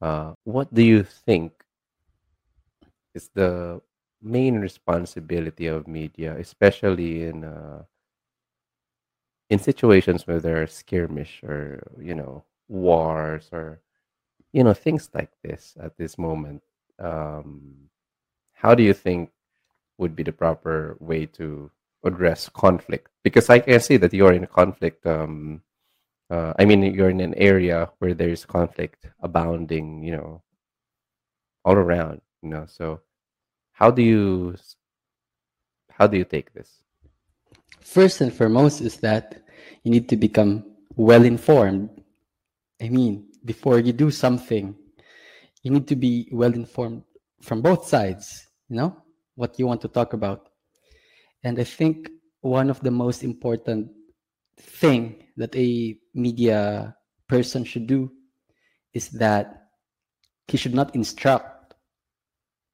Uh, what do you think is the main responsibility of media, especially in uh, in situations where there are skirmish or you know wars or you know things like this at this moment? Um, how do you think would be the proper way to address conflict? Because I can see that you're in a conflict. Um, uh, I mean, you're in an area where there's conflict abounding. You know, all around. You know, so how do you how do you take this? First and foremost is that you need to become well informed. I mean, before you do something, you need to be well informed from both sides, you know, what you want to talk about. And I think one of the most important thing that a media person should do is that he should not instruct.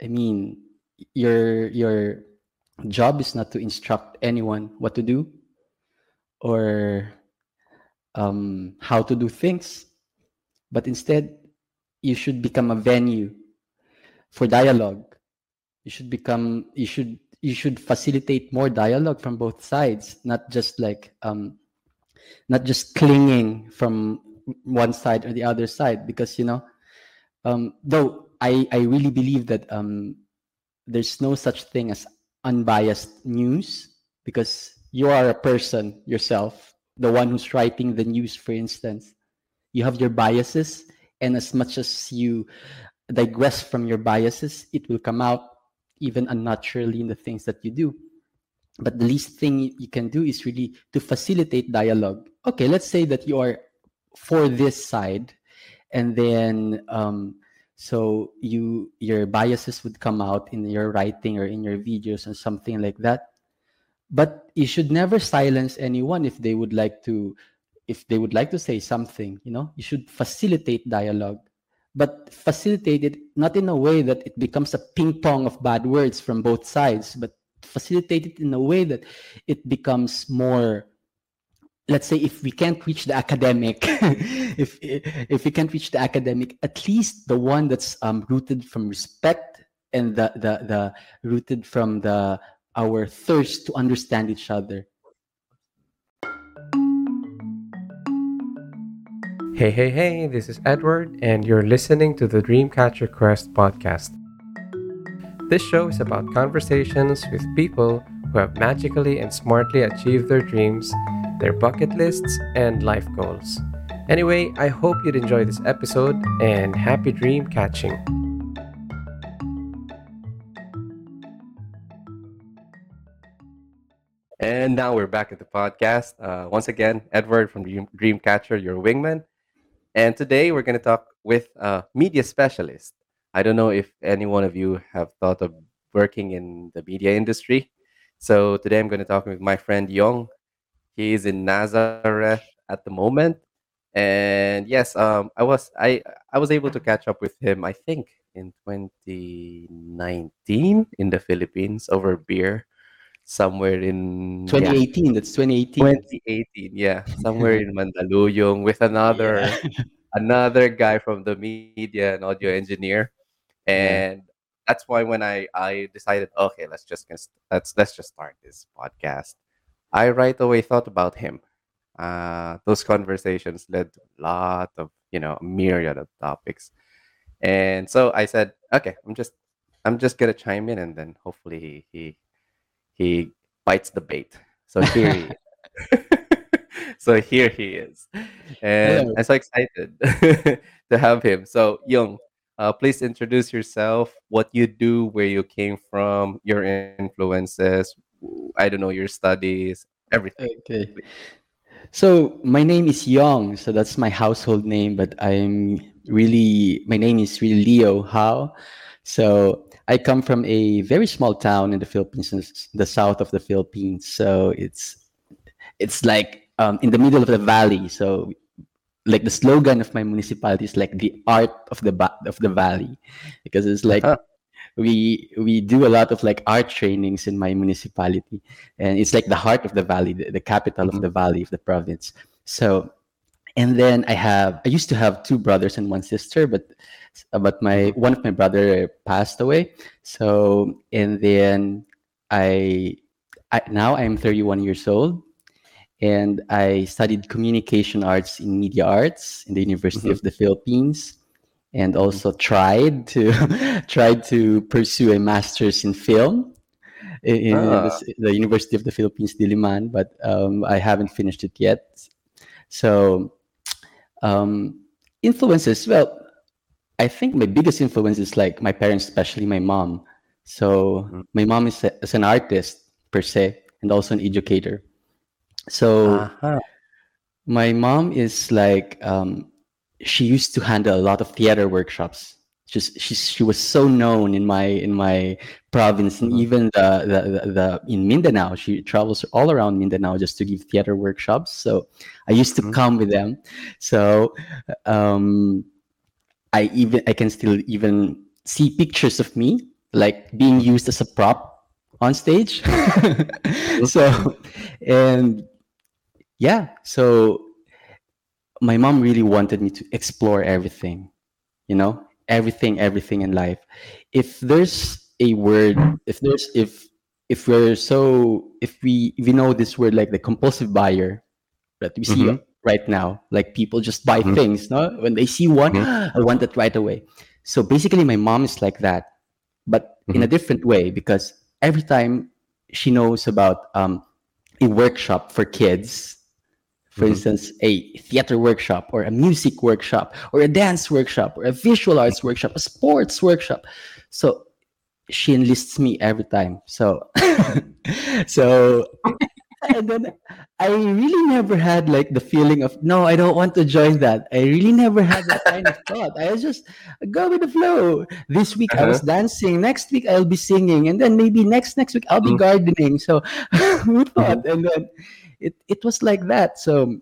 I mean, your your job is not to instruct anyone what to do or um, how to do things, but instead you should become a venue for dialogue. You should become you should you should facilitate more dialogue from both sides, not just like um, not just clinging from one side or the other side. Because you know, um, though I I really believe that um, there's no such thing as unbiased news because you are a person yourself, the one who's writing the news, for instance. You have your biases, and as much as you digress from your biases, it will come out even unnaturally in the things that you do. But the least thing you can do is really to facilitate dialogue. Okay, let's say that you are for this side, and then um, so you your biases would come out in your writing or in your videos and something like that. But you should never silence anyone if they would like to if they would like to say something you know? You should facilitate dialogue. But facilitate it not in a way that it becomes a ping pong of bad words from both sides but facilitate it in a way that it becomes more let's say if we can't reach the academic if if we can't reach the academic at least the one that's um, rooted from respect and the the the rooted from the our thirst to understand each other Hey, hey, hey, this is Edward, and you're listening to the Dreamcatcher Quest podcast. This show is about conversations with people who have magically and smartly achieved their dreams, their bucket lists, and life goals. Anyway, I hope you'd enjoy this episode and happy dream catching. And now we're back at the podcast. Uh, once again, Edward from Dream- Dreamcatcher, your wingman. And today we're going to talk with a media specialist. I don't know if any one of you have thought of working in the media industry. So today I'm going to talk with my friend Yong. He's in Nazareth at the moment. And yes, um, I was I I was able to catch up with him. I think in 2019 in the Philippines over beer somewhere in yeah 2018 that's 2018 2018 yeah somewhere in Mandaluyong with another yeah another guy from the media and audio engineer yeah and that's why when i i decided okay let's just let's let's just start this podcast i right away thought about him. Uh those conversations led to a lot of you know a myriad of topics. And so i said okay i'm just i'm just gonna chime in and then hopefully he he, he bites the bait. So here he so here he is. And i'm so excited to have him. So Yong uh, please introduce yourself what you do where you came from your influences i don't know your studies everything okay So my name is Yong, so that's my household name, but I'm really my name is really Leo Jao. So I come from a very small town in the Philippines, the south of the Philippines. So it's it's like um, in the middle of the valley. So like the slogan of my municipality is like the art of the ba- of the valley, because it's like uh-huh. we we do a lot of like art trainings in my municipality and it's like the heart of the valley the, the capital of Mhm. the valley of the province so and then I have I used to have two brothers and one sister, but but my one of my brother passed away. So and then I, I now I'm 31 years old, and I studied communication arts in media arts in the University Mhm. of the Philippines, and also tried to tried to pursue a master's in film in, in the, University of the Philippines, Diliman, but um, I haven't finished it yet. So um, influences, well, I think my biggest influence is like my parents, especially my mom. So Mhm. my mom is, a, is an artist per se and also an educator. So Aha. my mom is like um, she used to handle a lot of theater workshops. Just she she was so known in my in my province and Mhm. even the, the the the in Mindanao. She travels all around Mindanao just to give theater workshops. So I used to Mhm. come with them. So um, I even I can still even see pictures of me like being used as a prop on stage. so and yeah, so my mom really wanted me to explore everything, you know, everything, everything in life. If there's a word, if there's if if we're so if we if we know this word like the compulsive buyer that we see Mhm. right now, like people just buy Mhm. things, no? When they see one, Mhm. I want it right away. So basically my mom is like that, but in a Mhm. different way because every time she knows about um, a workshop for kids for Mhm. instance, a theater workshop or a music workshop or a dance workshop or a visual arts workshop, a sports workshop. So she enlists me every time. So, so, and then I really never had like the feeling of, no, I don't want to join that. I really never had that kind of thought. I was just go with the flow. This week I was Uh-huh. dancing. Next week I'll be singing. And then maybe next, next week I'll be Mhm. gardening. So who thought? And then it, it was like that. So,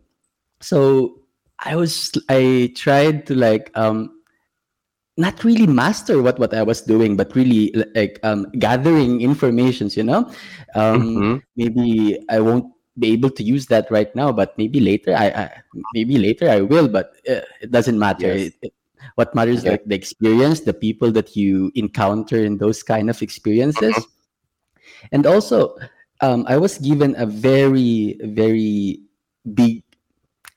so I was, I tried to like, um, not really master what what I was doing, but really like um, gathering informations. You know, um, Mhm. maybe I won't be able to use that right now, but maybe later I, I maybe later I will. But uh, it doesn't matter. Yes. It, it, what matters like the experience, the people that you encounter in those kind of experiences, Mhm. and also um, I was given a very very big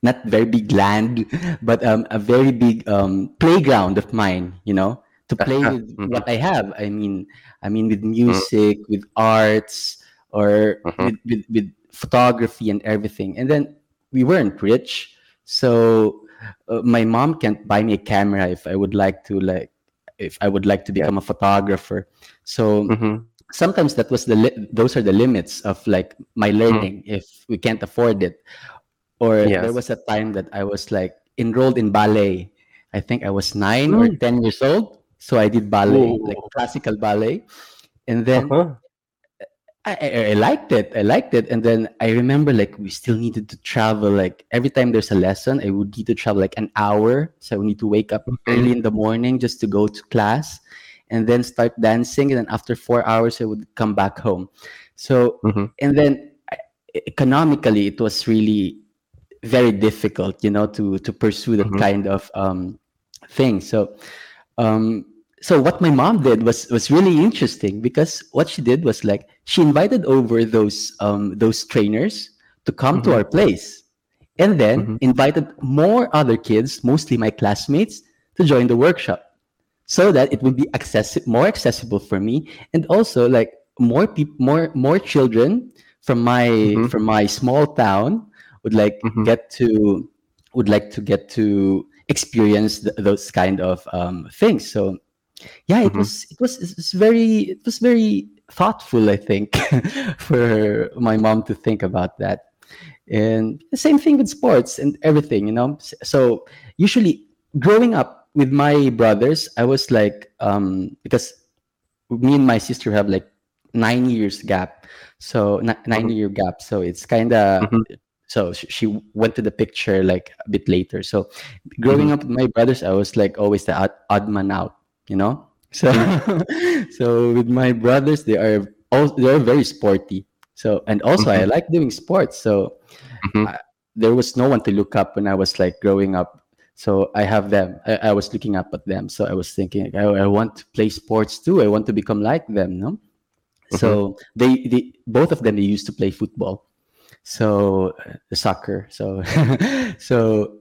not very big land, but um, a very big um, playground of mine, you know, to play with Mhm. what I have. I mean, I mean, with music, with arts, or Mhm. with, with, with photography and everything. And then we weren't rich, so uh, my mom can't buy me a camera if I would like to like if I would like to Yeah. become a photographer. So. Sometimes that was the li- those are the limits of like my learning if we can't afford it. Or there was a time that i was like enrolled in ballet. I think i was 9 or Mm. 10 years old so i did ballet like classical ballet. And then Uh-huh. I, I, I liked it i liked it. And then i remember like we still needed to travel like every time there's a lesson i would need to travel like an hour. So i would need to wake up early Mhm. in the morning just to go to class and then start dancing and then after four hours i would come back home so Mhm. and then economically it was really very difficult you know to to pursue that Mhm. kind of um thing so um so what my mom did was was really interesting because what she did was like she invited over those um those trainers to come to Mhm. our place and then Mhm. invited more other kids mostly my classmates to join the workshop so that it would be accessi- more accessible for me and also like more people more more children from my Mhm. from my small town would like Mhm. get to would like to get to experience th- those kind of um, things so yeah it Mhm. was it was it's very it was very thoughtful i think for my mom to think about that and the same thing with sports and everything you know so usually growing up with my brothers i was like um because me and my sister have like nine years gap so ni- nine Mhm. year gap so it's kind of Mhm. so sh- she went to the picture like a bit later so growing Mhm. up with my brothers i was like always the odd, odd man out you know so so with my brothers they are all they're very sporty so and also i Mhm. like doing sports so. I, there was no one to look up when I was like growing up. So I have them. I, I was looking up at them. So I was thinking, I, I want to play sports too. I want to become like them. No. So they, they both of them they used to play football. So uh, soccer. So so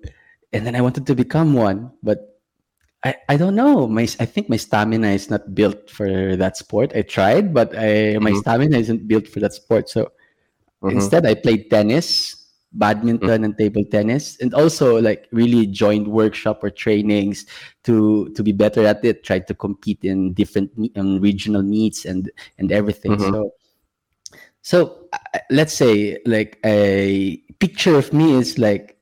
and then I wanted to become one, but I, I don't know. My I think my stamina is not built for that sport. I tried, but I, my Mhm. stamina isn't built for that sport. So Mhm. instead, I played tennis, badminton, and table tennis, and also like really joined workshop or trainings to to be better at it. Tried to compete in different um, regional meets and and everything. Mhm. So so uh, let's say like a picture of me is like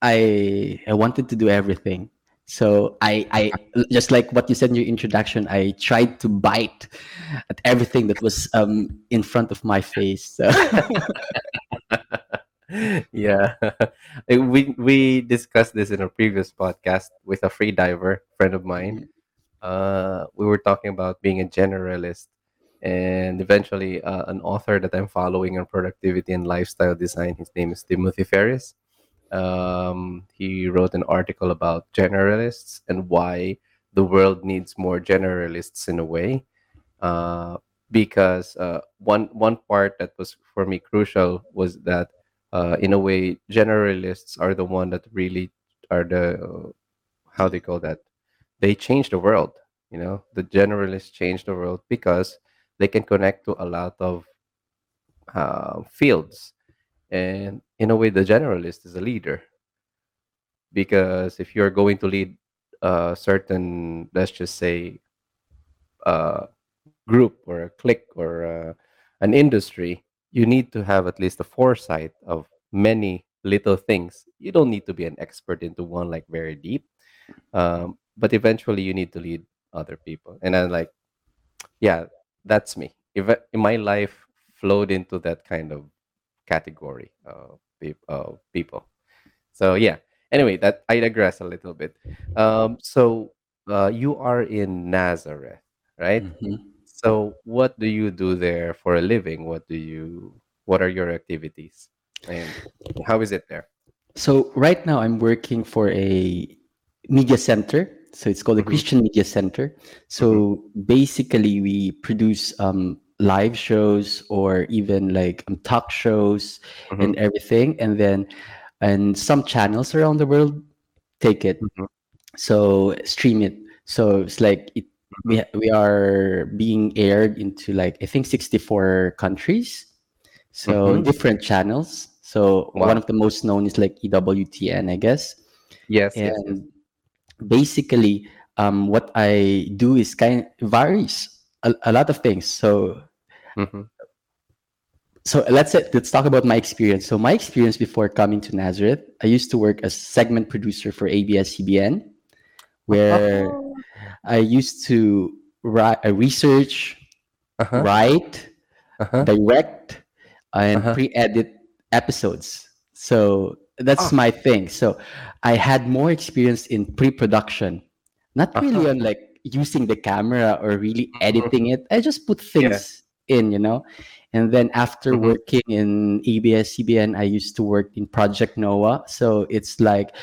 I I wanted to do everything. So I I just like what you said in your introduction, I tried to bite at everything that was um in front of my face. So yeah. We we discussed this in a previous podcast with a free diver friend of mine. Uh we were talking about being a generalist and eventually uh, an author that i'm following on productivity and lifestyle design. His name is Timothy Ferriss. Um he wrote an article about generalists and why the world needs more generalists in a way. Uh because uh, one one part that was for me crucial was that uh, in a way generalists are the one that really are the how they call that? They change the world you know? The generalists change the world because they can connect to a lot of uh, fields. And in a way the generalist is a leader. Because if you're going to lead a certain let's just say uh, group or a clique or uh, an industry, you need to have at least a foresight of many little things. You don't need to be an expert into one like very deep, um, but eventually you need to lead other people. And I'm like, yeah, that's me. If my life flowed into that kind of category of of people. So yeah. Anyway, that I digress a little bit. Um, so uh, you are in Nazareth, right? Mhm. So, what do you do there for a living? What do you what are your activities? And how is it there? So right now I'm working for a media center. So it's called the Mhm. Christian Media Center. So basically we produce um, live shows or even like um, talk shows and everything. And then and some channels around the world take it. Mhm. So stream it. So it's like it we, we are being aired into like I think 64 countries. So Mhm. different channels. So Wow. one of the most known is like EWTN, I guess. Yes, yes, yes. And basically, um, what I do is kind varies a, a lot of things. So Mhm. so let's say, let's talk about my experience. So my experience before coming to Nazareth, I used to work as segment producer for ABS-CBN, where Oh. I used to write, uh, research, Uh-huh. write, Uh-huh. direct and Uh-huh. pre-edit episodes so that's Ah. my thing so i had more experience in pre-production not really Uh-huh. on like using the camera or really editing it i just put things in you know and then after Mhm. working in ABS-CBN i used to work in project noah so it's like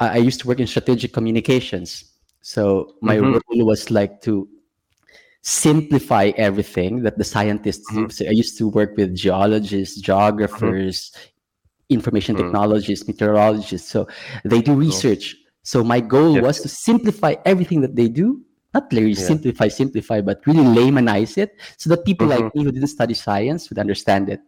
I used to work in strategic communications so my Mhm. role was like to simplify everything that the scientists do. Mhm. So I used to work with geologists, geographers, information Mhm. technologists, meteorologists. So they do research. So my goal Yes, was to simplify everything that they do. Not really Yeah. simplify, simplify, but really laymanize it so that people like me who didn't study science would understand it.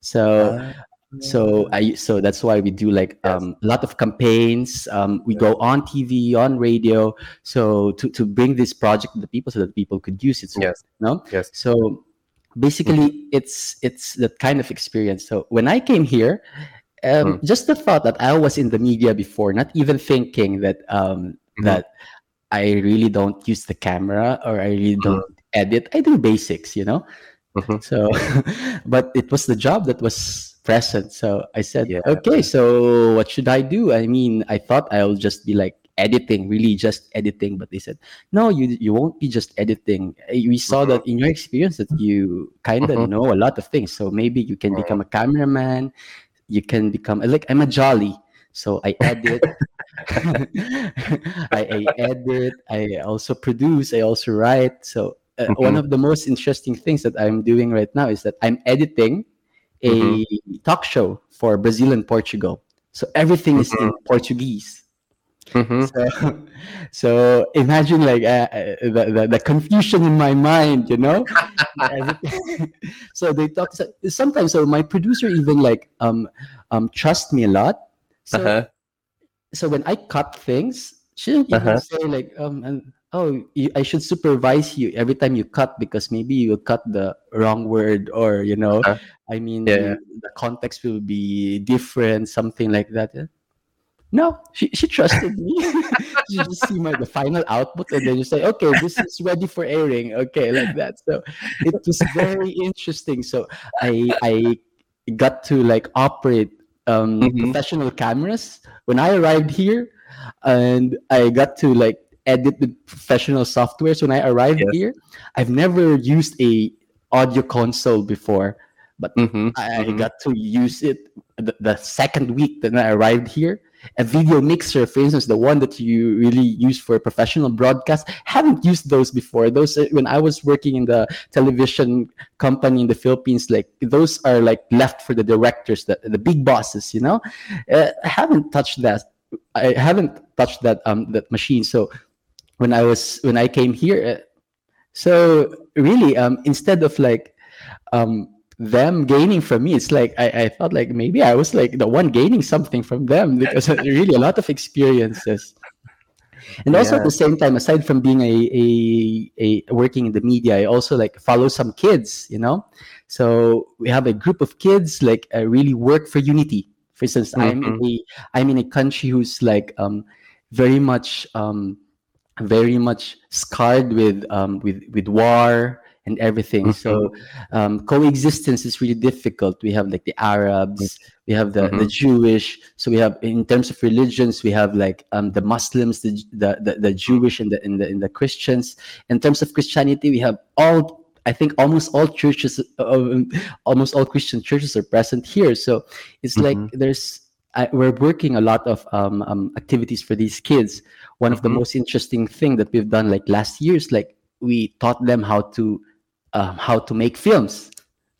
So Ah. So I so that's why we do like Yes. um, a lot of campaigns. Um, we go on TV, on radio, so to to bring this project to the people so that people could use it. So, Yes. No. Yes. So basically, it's it's that kind of experience. So when I came here, um, Mm. just the thought that I was in the media before, not even thinking that um, Mhm. that I really don't use the camera or I really don't Mm-hmm. edit. I do basics, you know. Mhm. So, but it was the job that was present. So I said, Yeah. okay, so what should I do? I mean, I thought I'll just be like editing, really just editing. But they said, no, you you won't be just editing. Eh, We saw that in your experience that you kind of Mhm. know a lot of things. So maybe you can become a cameraman. you can become like I'm a jolly. So I edit, I, I edit, I also produce, I also write. So uh, one of the most interesting things that I'm doing right now is that I'm editing a Mhm. talk show for Brazil and Portugal. So everything is in Portuguese. Mhm. So, so imagine like uh, uh, the, the the confusion in my mind, you know. So they talk. So sometimes, so my producer even like um um trust me a lot. So Uh-huh. so when I cut things, she Uh-huh. say like um and, oh you, I should supervise you every time you cut because maybe you cut the wrong word or you know Uh, I mean yeah. the context will be different something like that. No, she, she trusted me. she just see my the final output and then you say, okay, this is ready for airing. Okay, like that. So it was very interesting. So I I got to like operate um, Mhm. professional cameras when I arrived here, and I got to like edit with professional softwares when I arrived Yes. here. I've never used a audio console before, but Mhm. I Mhm. got to use it the, the second week that I arrived here. A video mixer, for instance, the one that you really use for professional broadcast, haven't used those before. Those uh, when I was working in the television company in the Philippines, like those are like left for the directors, the, the big bosses. You know, uh, I haven't touched that. I haven't touched that um that machine. So when I was when I came here, so really um instead of like um them gaining from me it's like I, I felt like maybe i was like the one gaining something from them because really a lot of experiences. And also at the same time aside from being a, a a working in the media i also like follow some kids you know? So we have a group of kids like uh, really work for unity. For instance i'm in a i'm in a country who's like um very much um very much scarred with um with with war and everything. So um coexistence is really difficult. We have like the arabs we have the the jewish. So we have in terms of religions we have like um the muslims the the the, the jewish and the, and the and the christians. In terms of christianity we have all i think almost all churches um, almost all christian churches are present here. So it's like there's I, we're working a lot of um, um, activities for these kids. One of the Mhm. most interesting thing that we've done like last year is like we taught them how to um, how to make films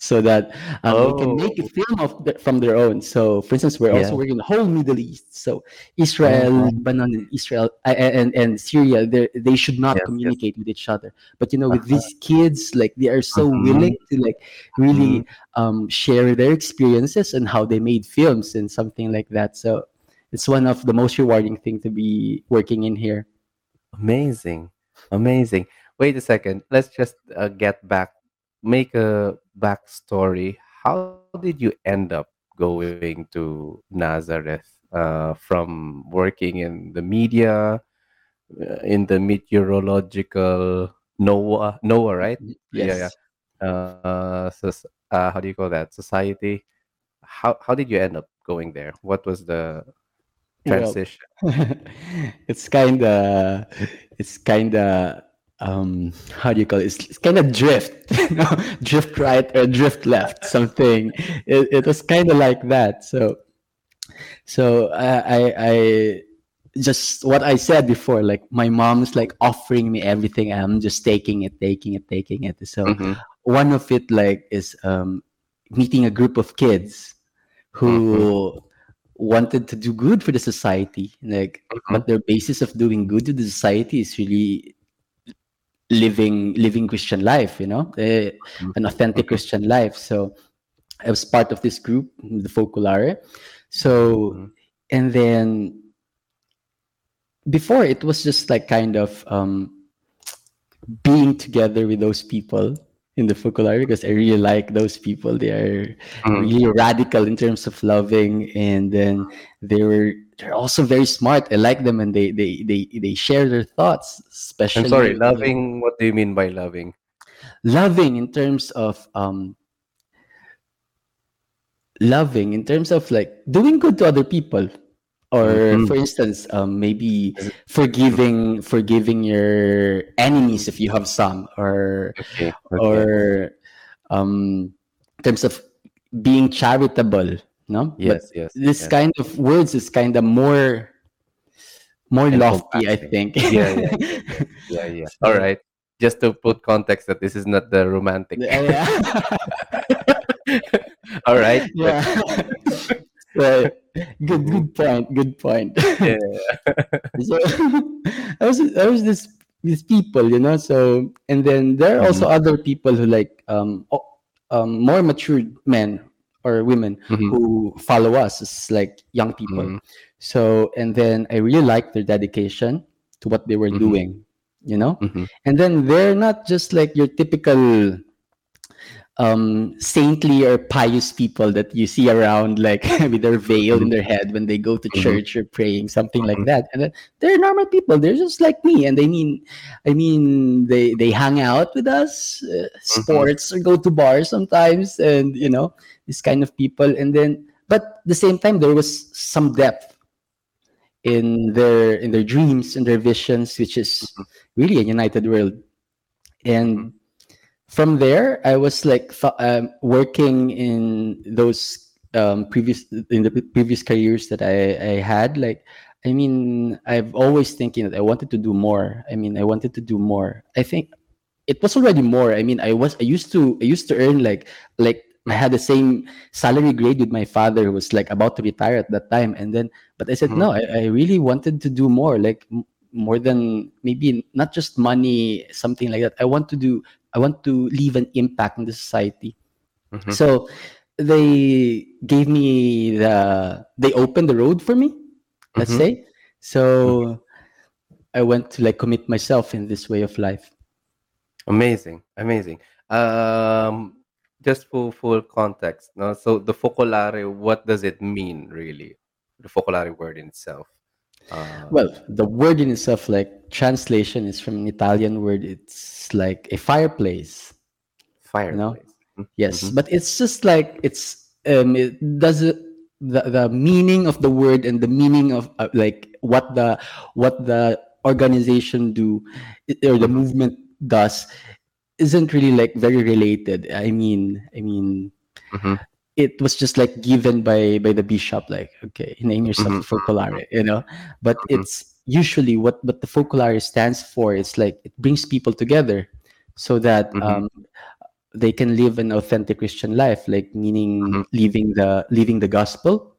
so that um, they can make a Oh. film of the, from their own. So, for instance, we're also Yeah. working the whole Middle East. So, Israel, Oh. Lebanon, and Israel, uh, and and Syria, they they should not Yes, yes. communicate with each other. But you know, with Uh-huh. these kids, like they are so Mhm. willing to like really um, share their experiences and how they made films and something like that. So it's one of the most rewarding thing to be working in here. Amazing. Amazing. Wait a second. Let's just uh, get back, make a backstory. How did you end up going to Nazareth uh, from working in the media, uh, in the meteorological NOAH, NOAH, right? Yeah, yeah. Yes. Uh, so, uh, how do you call that? Society. How how did you end up going there? What was the Well, transition? it's kind of it's kind of um how do you call it? It's, it's kind of drift you know drift right or drift left something. It, it was kind of like that. So so I, I i just what i said before like my mom's like offering me everything and i'm just taking it taking it taking it. So Mhm. one of it like is um meeting a group of kids who wanted to do good for the society like but their basis of doing good to the society is really living living christian life you know eh, an authentic christian life. So i was part of this group the focolare so Mhm. and then before it was just like kind of um being together with those people in the focolare because i really like those people they are Mhm. really radical in terms of loving and then they were they're also very smart i like them and they they they, they share their thoughts especially I'm sorry, loving. What do you mean by loving? loving in terms of um loving in terms of like doing good to other people or Mhm. for instance um, maybe forgiving forgiving your enemies if you have some or Okay. okay. or um in terms of being charitable no but Yes, yes, this yes. kind of words is kind of more more lofty i think Yeah, yeah, yeah, yeah, yeah. So, right. Just to put context that this is not the romantic. yeah, yeah All right. yeah right good good point good point Yeah. so I was I was this these people, you know. So and then there are also Mhm, other people who like um um more mature men or women mhm, who follow us as like young people. mhm, So and then I really like their dedication to what they were mhm, doing, you know. mhm, And then they're not just like your typical um saintly or pious people that you see around like with their veil in mhm, their head when they go to mhm, church or praying something like mhm, that. And then they're normal people. They're just like me. And they mean i mean they they hang out with us uh, sports or go to bars sometimes and you know this kind of people. And then but at the same time there was some depth in their in their dreams and their visions which is really a united world. And from there i was like th- um, working in those um, previous in the previous careers that I, I had. Like i mean i've always thinking that i wanted to do more. I mean i wanted to do more. I think it was already more. I mean i was i used to i used to earn like like i had the same salary grade with my father who was like about to retire at that time. And then but i said mhm, no i, I really wanted to do more. Like more than maybe not just money something like that i want to do i want to leave an impact in the society mhm, so they gave me the they opened the road for me let's mhm, say so i went to like commit myself in this way of life Amazing, amazing. Um, just for full context, no? So the focolare, what does it mean really? The focolare word in itself. Uh, well the word in itself like translation is from an italian word. It's like a fireplace you know? Fireplace. Mhm, yes mhm, but it's just like it's um it doesn't the, the meaning of the word and the meaning of uh, like what the what the organization do or the movement does isn't really like very related. I mean i mean mhm, it was just like given by by the bishop like okay name yourself mhm, a focolare you know? But mhm, it's usually what what the focolare stands for it's like it brings people together so that mhm, um they can live an authentic christian life like meaning mhm, living the living the gospel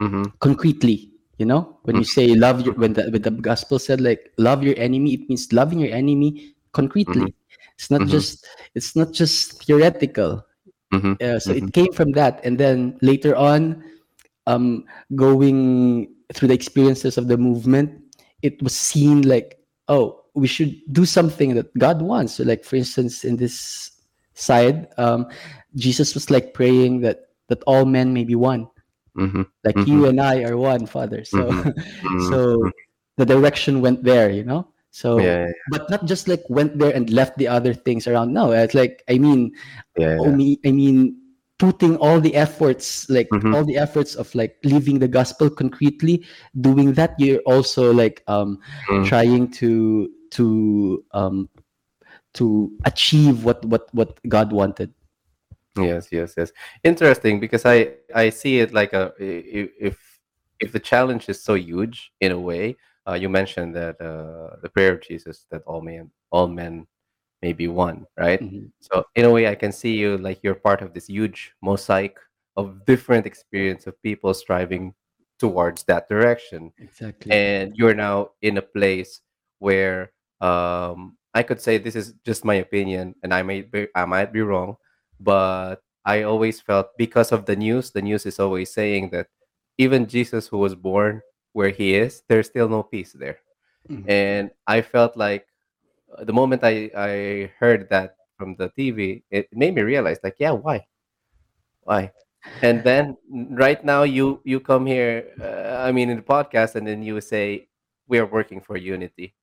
mhm, concretely you know? When you mhm, say love your when the when the gospel said like love your enemy it means loving your enemy concretely. It's not just it's not just theoretical mhm, uh, so mhm, it came from that. And then later on um going through the experiences of the movement it was seen like oh we should do something that god wants. So like for instance in this side um jesus was like praying that that all men may be one. Mhm, like you and i are one father. So mhm, mhm, so mhm. the direction went there you know so Yeah, yeah, but not just like went there and left the other things around no it's like i mean yeah, oh yeah. me i mean putting all the efforts like Mhm, all the efforts of like living the gospel concretely doing that you're also like um mhm, trying to to um to achieve what what what god wanted Yes, yes, yes. Interesting because I I see it like a if if the challenge is so huge in a way. Uh, you mentioned that uh, the prayer of Jesus that all men all men may be one, right? Mhm. So in a way, I can see you like you're part of this huge mosaic of different experience of people striving towards that direction, exactly and you're now in a place where um, I could say this is just my opinion, and I may be I might be wrong, but I always felt because of the news, the news is always saying that even Jesus, who was born where he is, there's still no peace there, Mhm. and I felt like uh, the moment I I heard that from the TV, it made me realize like, yeah, why, why? And then right now you you come here, uh, I mean, in the podcast, and then you say we are working for unity.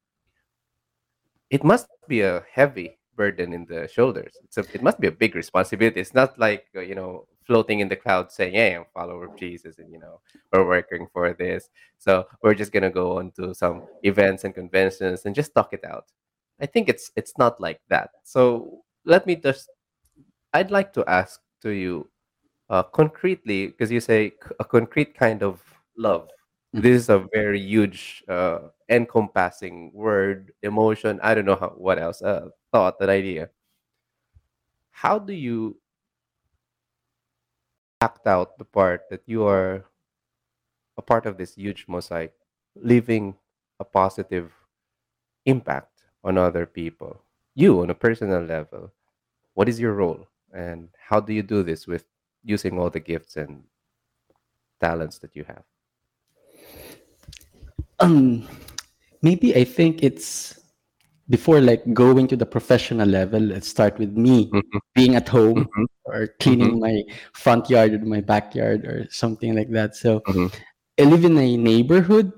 It must be a heavy burden in the shoulders. It's a, it must be a big responsibility. It's not like uh, you know floating in the cloud saying, "Hey, I'm a follower of Jesus," and you know we're working for this. So we're just gonna go on to some events and conventions and just talk it out. I think it's it's not like that. So let me just I'd like to ask to you uh, concretely, because you say a concrete kind of love. Mhm. This is a very huge, uh, encompassing word, emotion. I don't know how, what else, uh, thought, an idea. How do you act out the part that you are a part of this huge mosaic, leaving a positive impact on other people? You, on a personal level, what is your role, and how do you do this with using all the gifts and talents that you have? Um, maybe I think it's before like going to the professional level. Let's start with me Mhm, being at home mhm, or cleaning my front yard or my backyard or something like that. So mhm, I live in a neighborhood.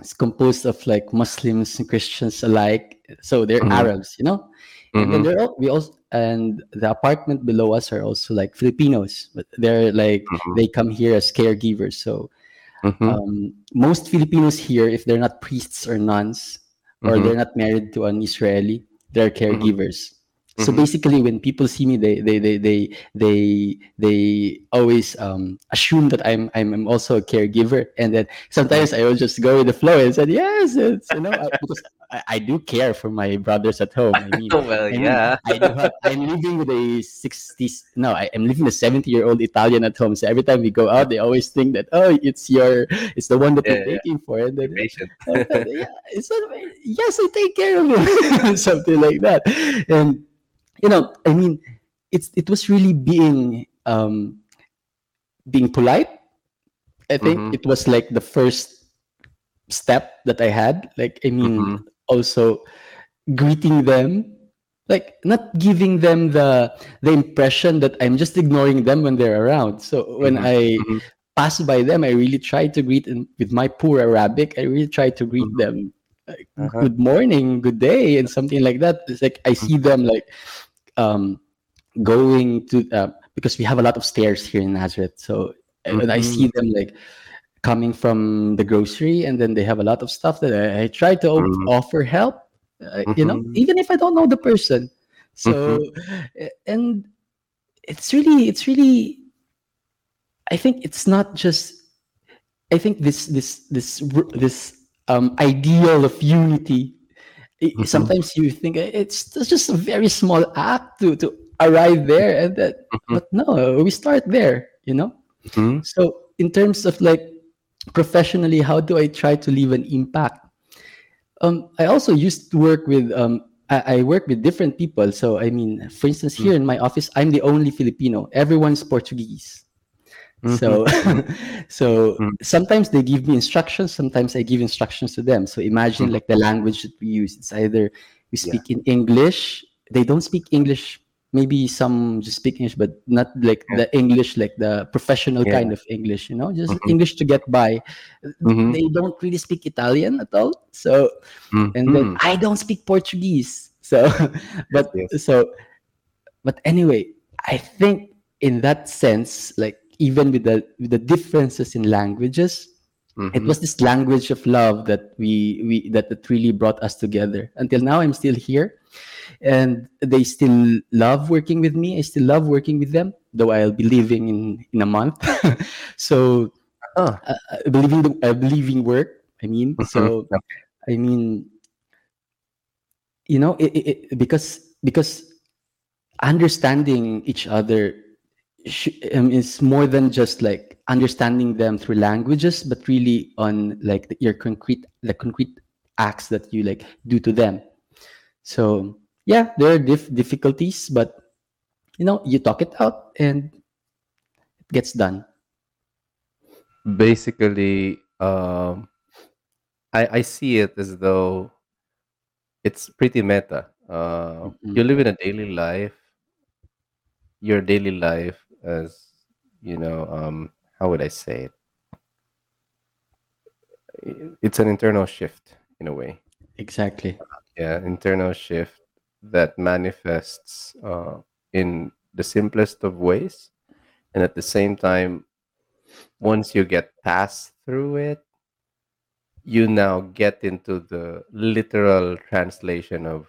It's composed of like Muslims and Christians alike. So they're mhm, Arabs, you know. And then mhm, there are we also and the apartment below us are also like Filipinos, but they're like they come here as caregivers. So um, most Filipinos here, if they're not priests or nuns, or mhm, they're not married to an Israeli, they're mhm, So mhm, basically, when people see me, they they they they they, they always um, assume that I'm, I'm I'm also a caregiver, and then mhm. sometimes I will just go with the flow and said yes, it's you know uh, because I, I do care for my brothers at home. I mean, well, I mean, yeah. I do have. I'm living with a sixties. No, I, I'm living with a seventy-year-old Italian at home. So every time we go out, they always think that oh, it's your, it's the one that Yeah, you're yeah, taking for, and then patient. yeah, it's not, yes, I take care of him, something like that. And you know, I mean, it's it was really being um being polite. I think. Mhm, it was like the first step that I had. Like, I mean, mhm, also greeting them. Like not giving them the the impression that i'm just ignoring them when they're around. So when mhm, i mhm, pass by them i really try to greet them with my poor arabic i really try to greet mhm, them like, uh-huh, good morning good day and something like that. It's like i see mhm, them like um going to uh, because we have a lot of stairs here in nazareth. So when i see them like coming from the grocery and then they have a lot of stuff that i, I try to mhm, offer help uh, you know mhm, even if i don't know the person. So mhm, uh, and it's really it's really i think it's not just i think this this this this um ideal of unity mhm, sometimes you think uh, it's it's just a very small act to to arrive there and that mhm, but no we start there you know mhm, so in terms of like professionally how do i try to leave an impact um, I also used to work with um, I, I work with different people. So I mean, for instance, here in my office, I'm the only Filipino. Everyone's Portuguese. So mhm, so mhm, sometimes they give me instructions. Sometimes I give instructions to them. So imagine mhm. like the language that we use. It's either we Yeah. speak in English. They don't speak English. Maybe some just speak English, but not like Yeah. the English, like the professional Yeah. kind of English. You know, just English to get by. They don't really speak Italian at all. So and then. I don't speak Portuguese. So, Yes, but yes. so, but anyway, I think in that sense, like even with the with the differences in languages, it Mhm, was this language of love that we we that, that really brought us together. Until now, I'm still here, and they still love working with me. I still love working with them, though I'll be leaving in in a month. so, uh, I believe in the I believe in work. I mean, mhm, so okay. I mean, you know it, it, it- because because understanding each other is more than just like understanding them through languages but really on like the, your concrete the concrete acts that you like do to them so yeah there are dif- difficulties but you know you talk it out and it gets done Basically, um, I I see it as though it's pretty meta. Uh, you Mhm. live in a daily life, your daily life as you know, um, how would I say it? It's an internal shift in a way. exactly Yeah, internal shift that manifests uh, in the simplest of ways, and at the same time, once you get past through it, you now get into the literal translation of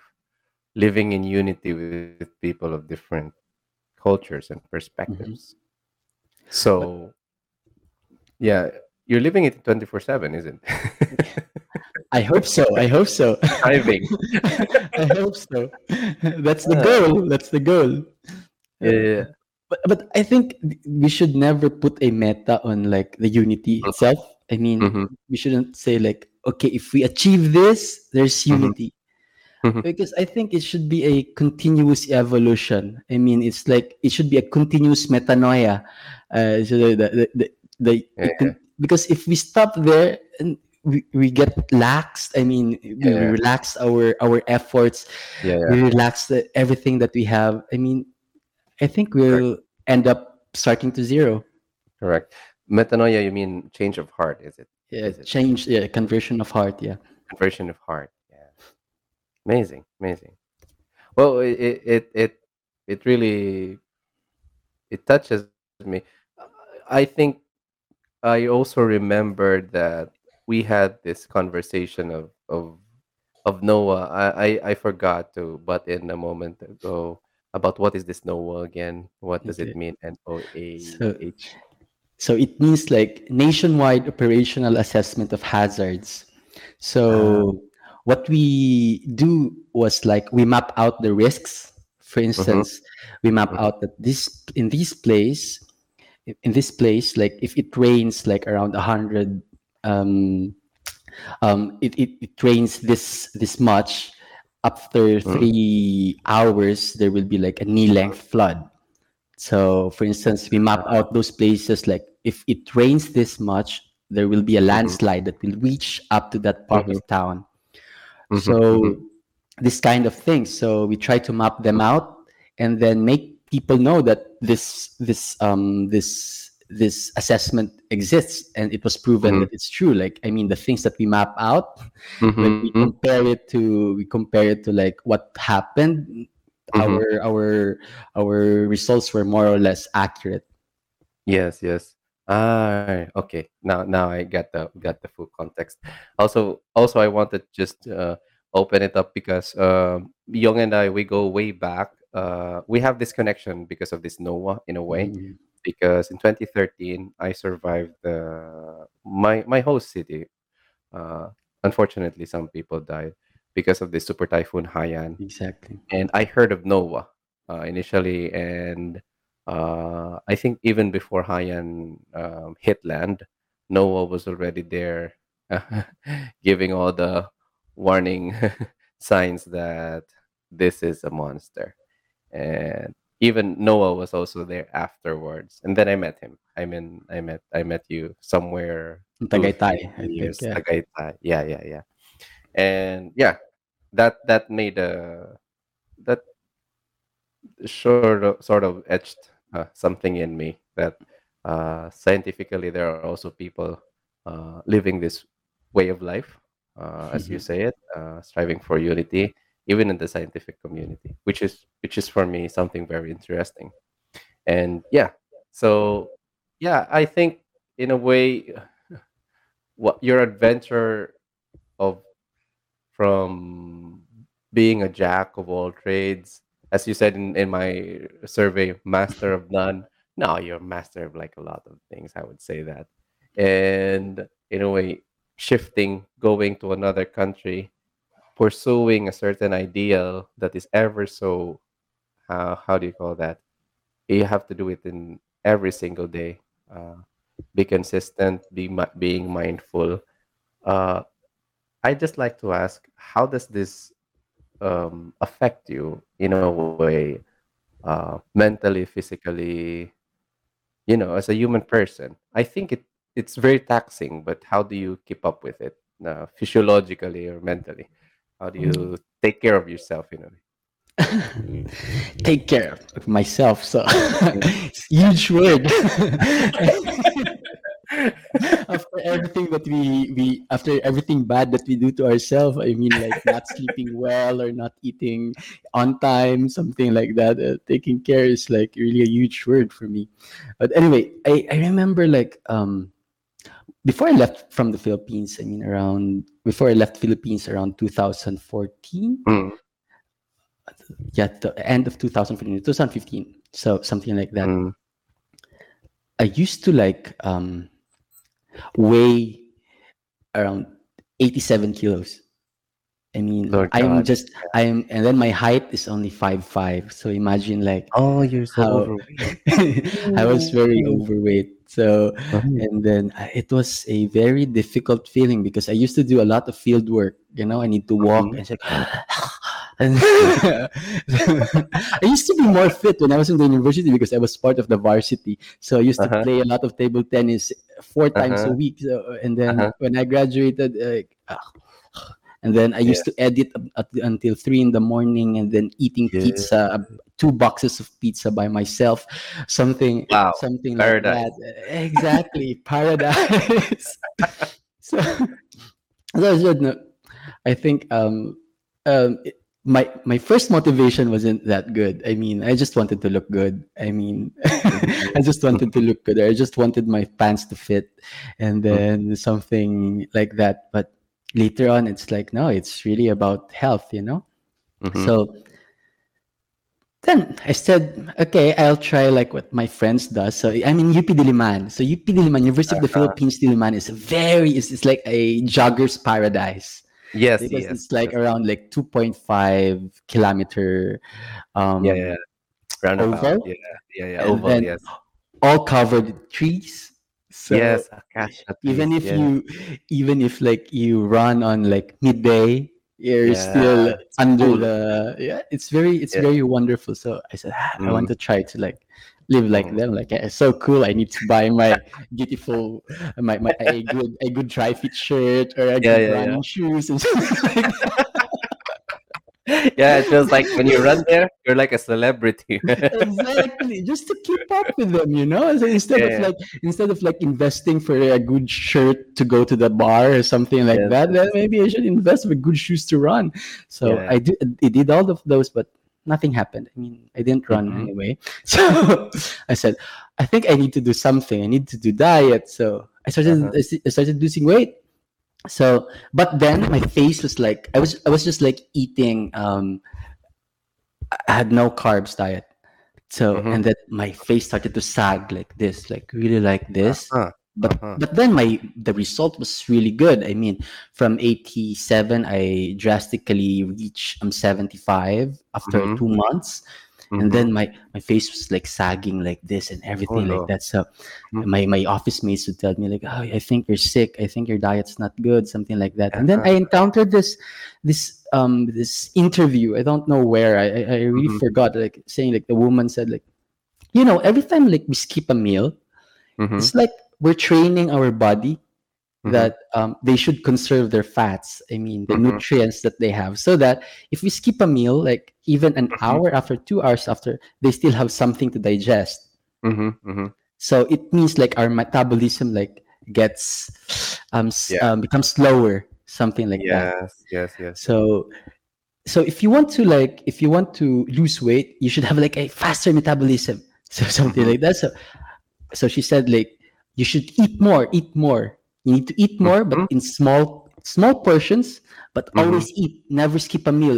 living in unity with people of different cultures and Mhm. perspectives. So yeah, you're living it 24/7, isn't it? I hope so. I hope so. Driving. I hope so. That's the Ah. goal. That's the goal. Yeah. But but I think we should never put a meta on like the unity Mhm. itself. I mean, Mhm. we shouldn't say like, okay, if we achieve this, there's Mhm. unity. Mhm. Because I think it should be a continuous evolution. I mean, it's like it should be a continuous metanoia. Uh, so the, the, the, the, Yeah, because if we stop there and we, we get laxed, I mean, we, Yeah. relax our our efforts, Yeah. yeah. we relax the, everything that we have. I mean, I think we'll end up starting to zero. Correct. Metanoia, you mean change of heart, is it? Yeah, Is it? change, yeah, conversion of heart. Yeah. Conversion of heart. Amazing. Amazing. Well, it it it it, it really it touches me. I think I also remembered that we had this conversation of of of NOAH. I, I I forgot to butt in a moment ago about what is this NOAH again? What does Okay. it mean? N O A So- So it means like nationwide operational assessment of hazards. So ah. What we do was like we map out the risks. For instance, we map Mhm. out that this in this place, in this place, like if it rains like around a hundred, um, um, it, it it rains this this much. After Mhm. three hours, there will be like a knee length flood. So, for instance, we map out those places like if it rains this much, there will be a landslide that will reach up to that part of town. Mhm, So, mhm. this kind of thing. So, we try to map them out and then make people know that this this um this this assessment exists and it was proven Mhm. that it's true like i mean the things that we map out when we Mhm, compare it to we compare it to like what happened our our our results were more or less accurate Yes, yes. Ah, okay. Now, now I got the got the full context. Also, also, I wanted just uh, open it up because um, Yong and I we go way back. Uh, we have this connection because of this NOAH in a way. Mhm. Because in 2013, I survived the my my host city. Uh, unfortunately, some people died because of the super typhoon Haiyan exactly and I heard of NOAH uh, initially, and uh, I think even before Haiyan um, hit land, NOAH was already there, giving all the warning signs that this is a monster. And even NOAH was also there afterwards, and then I met him. I mean, I met I met you somewhere Tagaytay, three I think, yeah. Tagaytay. Yeah, yeah, yeah. And yeah, that that made a that sort of sort of etched uh, something in me that uh, scientifically there are also people uh, living this way of life, uh, as you Mhm. say it, uh, striving for unity, even in the scientific community, which is which is for me something very interesting. And yeah, so yeah, I think in a way, what your adventure of from being a jack of all trades, as you said in, in my survey, master of none. No, you're master of like a lot of things. I would say that, and in a way, shifting, going to another country, pursuing a certain ideal that is ever so, uh, how do you call that? You have to do it in every single day. Uh, be consistent, be being mindful. Uh, I just like to ask, how does this um, affect you in a way, uh, mentally, physically, you know, as a human person? I think it it's very taxing, but how do you keep up with it, uh, physiologically or mentally? How do you take care of yourself in a way? take care of myself so it's huge word after everything that we we after everything bad that we do to ourselves i mean like not sleeping well or not eating on time something like that uh, taking care is like really a huge word for me. But anyway i i remember like um before i left from the philippines i mean around before i left philippines around 2014 Mm, yeah the end of 2015 2015 so something like that. Mm, I used to like um, weigh around 87 kilos. I mean, Lord I'm God. just I'm, and then my height is only five five. So imagine like Oh, you're so how overweight. I was very overweight. So and then it was a very difficult feeling because I used to do a lot of field work. You know, I need to walk Mhm. and it's like, and I used to be more fit when I was in the university because I was part of the varsity. So I used to Uh-huh. play a lot of table tennis four times a Uh-huh. week. So and then Uh-huh. when I graduated, like, ah, and then I used to edit up- at- until three in the morning, and then eating Yeah. pizza, uh, two boxes of pizza by myself, something, Wow. something Paradise. like that. Exactly, paradise. so, so I said, no, I think um, um, it- my my first motivation wasn't that good. I mean, I just wanted to look good. I mean, I just wanted to look good. I just wanted my pants to fit, and then something like that. But later on, it's like no, it's really about health, you know. Mhm. So then I said, okay, I'll try like what my friends does. So I'm in UP Diliman. So UP Diliman, University of the Uh-huh. Philippines Diliman is very, it's, it's like a jogger's paradise Yes, because yes. it's like around like 2.5 kilometer um Yeah, yeah. Roundabout. oval Yeah, yeah, yeah. Oval, yes. all covered with trees so yes, acacia even trees, if yes. you even if like you run on like midday you're Yeah, still under cool. the yeah it's very it's Yeah. very wonderful so i said "Ah, i want Mm. to try to like live like Mm. them like it's so cool i need to buy my beautiful my, my a good a good dry fit shirt or a Yeah, good yeah, yeah. running shoes and like that. yeah, it feels like when you run there, you're like a celebrity. exactly just to keep up with them you know so instead Yeah, of yeah. like instead of like investing for a good shirt to go to the bar or something like Yes, that then maybe i should invest for good shoes to run so Yeah. i did i did all of those but nothing happened i mean i didn't run Mhm. anyway so i said i think i need to do something i need to do diet so i started Uh-huh. I started losing weight so but then my face was like i was i was just like eating um i had no carbs diet so Mhm. and then my face started to sag like this like really like this Uh-huh. But Uh-huh. but then my the result was really good i mean from 87 i drastically reached um 75 after Mhm. two months and then my my face was like sagging like this and everything Oh, like no. that so Mhm. my my office mates would tell me like oh i think you're sick i think your diet's not good something like that and then i encountered this this um this interview i don't know where i i, I really Mhm. forgot like saying like the woman said like you know every time like we skip a meal Mhm. it's like we're training our body Mhm. that um, they should conserve their fats i mean the Mhm. nutrients that they have so that if we skip a meal like even an Mhm. hour after two hours after they still have something to digest Mhm. Mhm. so it means like our metabolism like gets um, Yeah. um becomes slower something like that Yes, yes, yes. so so if you want to like if you want to lose weight you should have like a faster metabolism so something Mhm. like that so so she said like you should eat more eat more. You need to eat more but in small small portions but Mhm. always eat. Never skip a meal.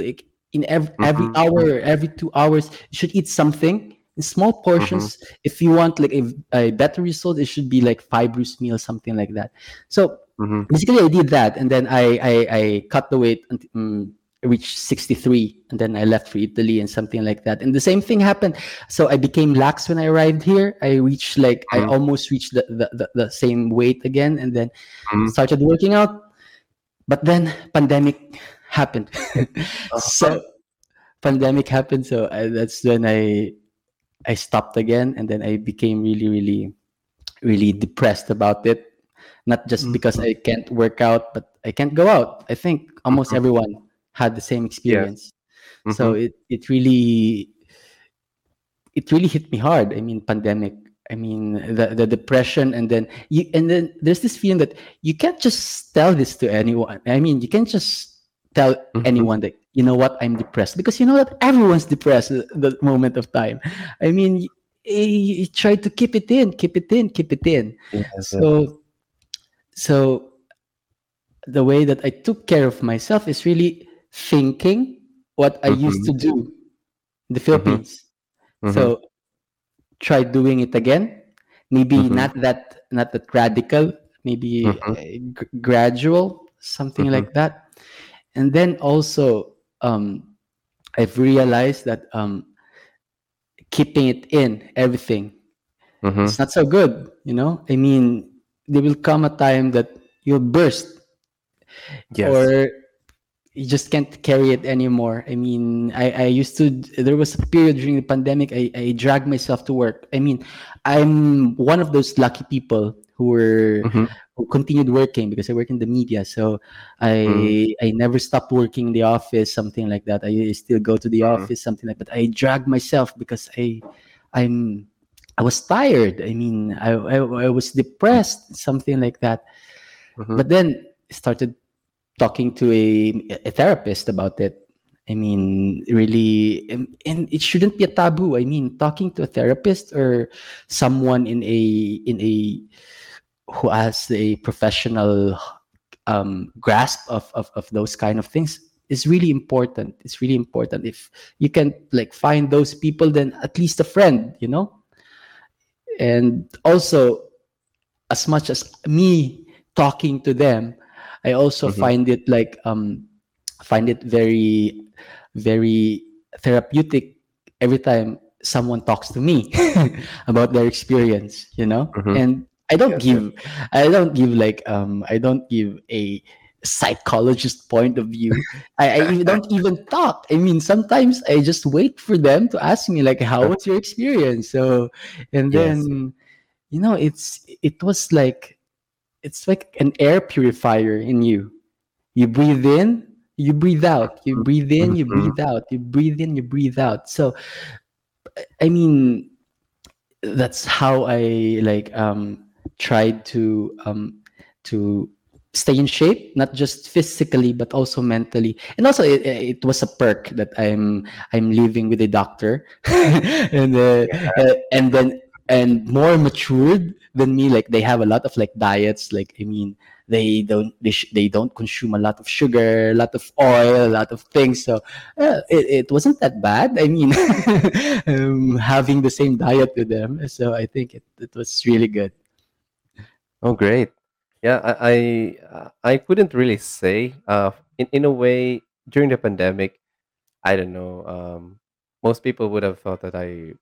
In every, every Mhm. hour every two hours you should eat something. In small portions if you want like a, a better result it should be like fibrous meal something like that. So Mhm. basically i did that and then i i, I cut the weight until um, reached 63 and then i left for italy and something like that. And the same thing happened. So i became lax when i arrived here. I reached like i Mhm. almost reached the, the, the, the same weight again and then Mhm. started working out. But then pandemic happened. So pandemic happened so I, that's when i i stopped again and then i became really really really depressed about it. Not just because i can't work out but i can't go out i think almost Mhm. everyone had the same experience. So Mhm. it it really it really hit me hard. I mean pandemic i mean the, the depression and then you and then there's this feeling that you can't just tell this to anyone. I mean you can't just tell Mhm. anyone that you know what? I'm depressed. Because you know that everyone's depressed at that moment of time. I mean you, you try to keep it in keep it in keep it in. So so the way that i took care of myself is really thinking what i used to do in the philippines Mhm. so try doing it again maybe Mhm. not that not that radical maybe Mhm. uh, g- gradual something Mhm. like that and then also um i've realized that um keeping it in everything Mhm. it's not so good you know i mean there will come a time that you'll burst Yes. or you just can't carry it anymore. I mean, I, I used to, there was a period during the pandemic, I, I dragged myself to work. I mean, I'm one of those lucky people who were, Mhm. who continued working because I work in the media. So Mm. I, I never stopped working in the office, something like that. I still go to the Mhm. office, something like that. I dragged myself because I, I'm, I was tired. I mean, I, I, I was depressed, something like that. Mhm. But then started talking to a, a therapist about it. I mean, really, and, and it shouldn't be a taboo. I mean, talking to a therapist or someone in a in a who has a professional um, grasp of, of of those kind of things is really important. It's really important. If you can like find those people, then at least a friend, you know. And also, as much as me talking to them, I also Mhm. find it like um find it very very therapeutic every time someone talks to me about their experience, you know? Mhm. And I don't Yes, yes. give I don't give like um I don't give a psychologist point of view. I, I don't even talk. I mean, sometimes I just wait for them to ask me like, "How was your experience?" So, and Yes. then you know, it's it was like it's like an air purifier in you. You breathe in, you breathe out. You breathe in, you Mhm. breathe out. You breathe in, you breathe out. So, I mean, that's how I like um tried to um to stay in shape not just physically but also mentally and also it, it was a perk that i'm i'm living with a doctor and uh, uh, and then and more matured than me like they have a lot of like diets like i mean they don't they, sh- they don't consume a lot of sugar a lot of oil a lot of things so uh, it, it wasn't that bad i mean um, having the same diet with them so i think it, it was really good Oh, great. Yeah, I I, I couldn't really say. Uh, in in a way, during the pandemic, I don't know. Um, most people would have thought that I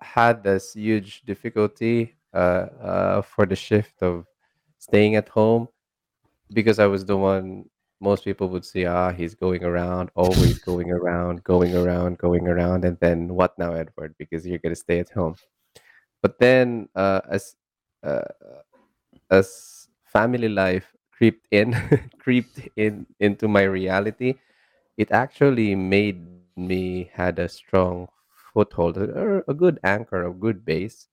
had this huge difficulty uh, uh, for the shift of staying at home because I was the one most people would say, ah, he's going around, always going around, going around, going around, and then what now, Edward? Because you're gonna stay at home. But then, uh, as uh, as family life creeped in, creeped in into my reality, it actually made me had a strong foothold, or a good anchor, a good base,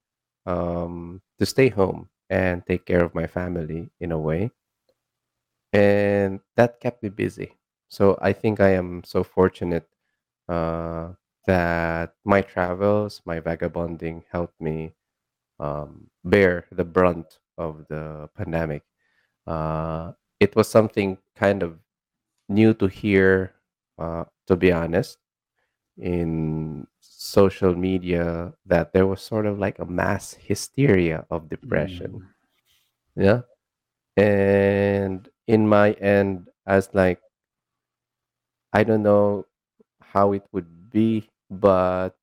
um, to stay home and take care of my family in a way and that kept me busy. So I think I am so fortunate uh, that my travels, my vagabonding helped me um, bear the brunt of the pandemic. Uh, it was something kind of new to hear, uh, to be honest, in social media that there was sort of like a mass hysteria of depression. Mm. Yeah. And in my end, as like I don't know how it would be, but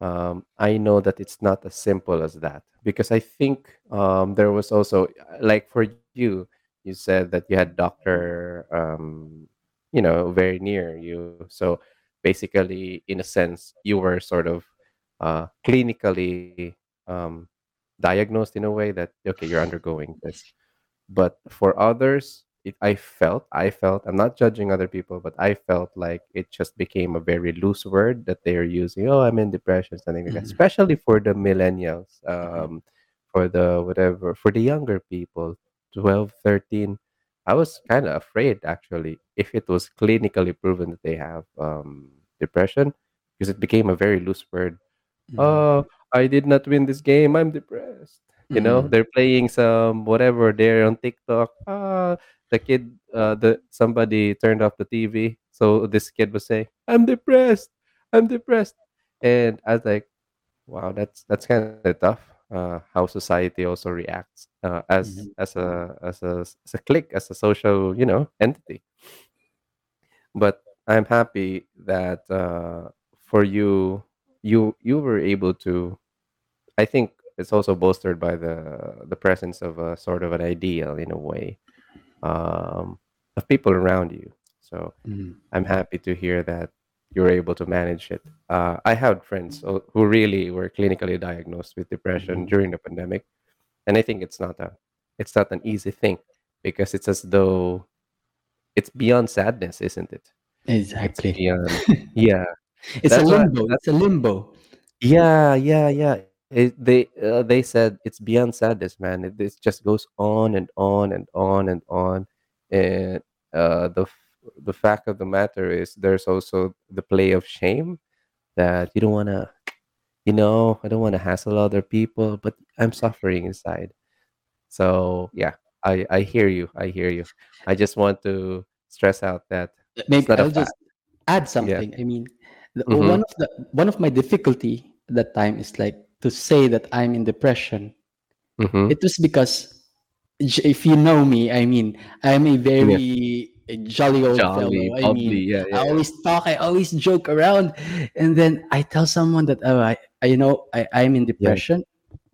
um, I know that it's not as simple as that because I think um, there was also like for you, you said that you had doctor, um, you know, very near you. So basically, in a sense, you were sort of uh, clinically um, diagnosed in a way that okay, you're undergoing this. But for others, it, I felt, I felt, I'm not judging other people, but I felt like it just became a very loose word that they are using. Oh, I'm in depression, something like that. Mhm. Especially for the millennials, Mhm. um, for the whatever, for the younger people, 12, 13. I was kind of afraid actually if it was clinically proven that they have um, depression because it became a very loose word Mhm. "Oh, I did not win this game. I'm depressed." You know, Mhm. they're playing some whatever there on TikTok. Ah, the kid, uh, the somebody turned off the TV, so this kid was saying, "I'm depressed. I'm depressed," and I was like, "Wow, that's that's kind of tough." Uh, how society also reacts uh, as Mhm. as a as a as a clique as a social you know entity but i'm happy that uh, for you you you were able to i think it's also bolstered by the the presence of a sort of an ideal in a way um, of people around you so Mhm. I'm happy to hear that you're able to manage it. Uh, I had friends who really were clinically diagnosed with depression Mhm. during the pandemic, and I think it's not a it's not an easy thing because it's as though it's beyond sadness, isn't it? It's Exactly. beyond yeah. It's a That's why limbo. that's a limbo. yeah, yeah, yeah. It, they uh, they said it's beyond sadness, man. It, it just goes on and on and on and on, and uh, the the fact of the matter is there's also the play of shame that you don't want to, you know, I don't want to hassle other people, but I'm suffering inside. So yeah, I I hear you. I hear you. I just want to stress out that Maybe I'll just add Yeah. something. I mean, the, Mm-hmm. one of the one of my difficulty at that time is like to say that I'm in depression. Mm-hmm. It was because if you know me, I mean, I'm a Yeah. Uh, jolly old Jolly, fellow. I bubbly. mean, Yeah, I yeah, yeah. always talk, I always joke around, and then I tell someone that oh, I, I you know, I, I'm in Yeah. depression.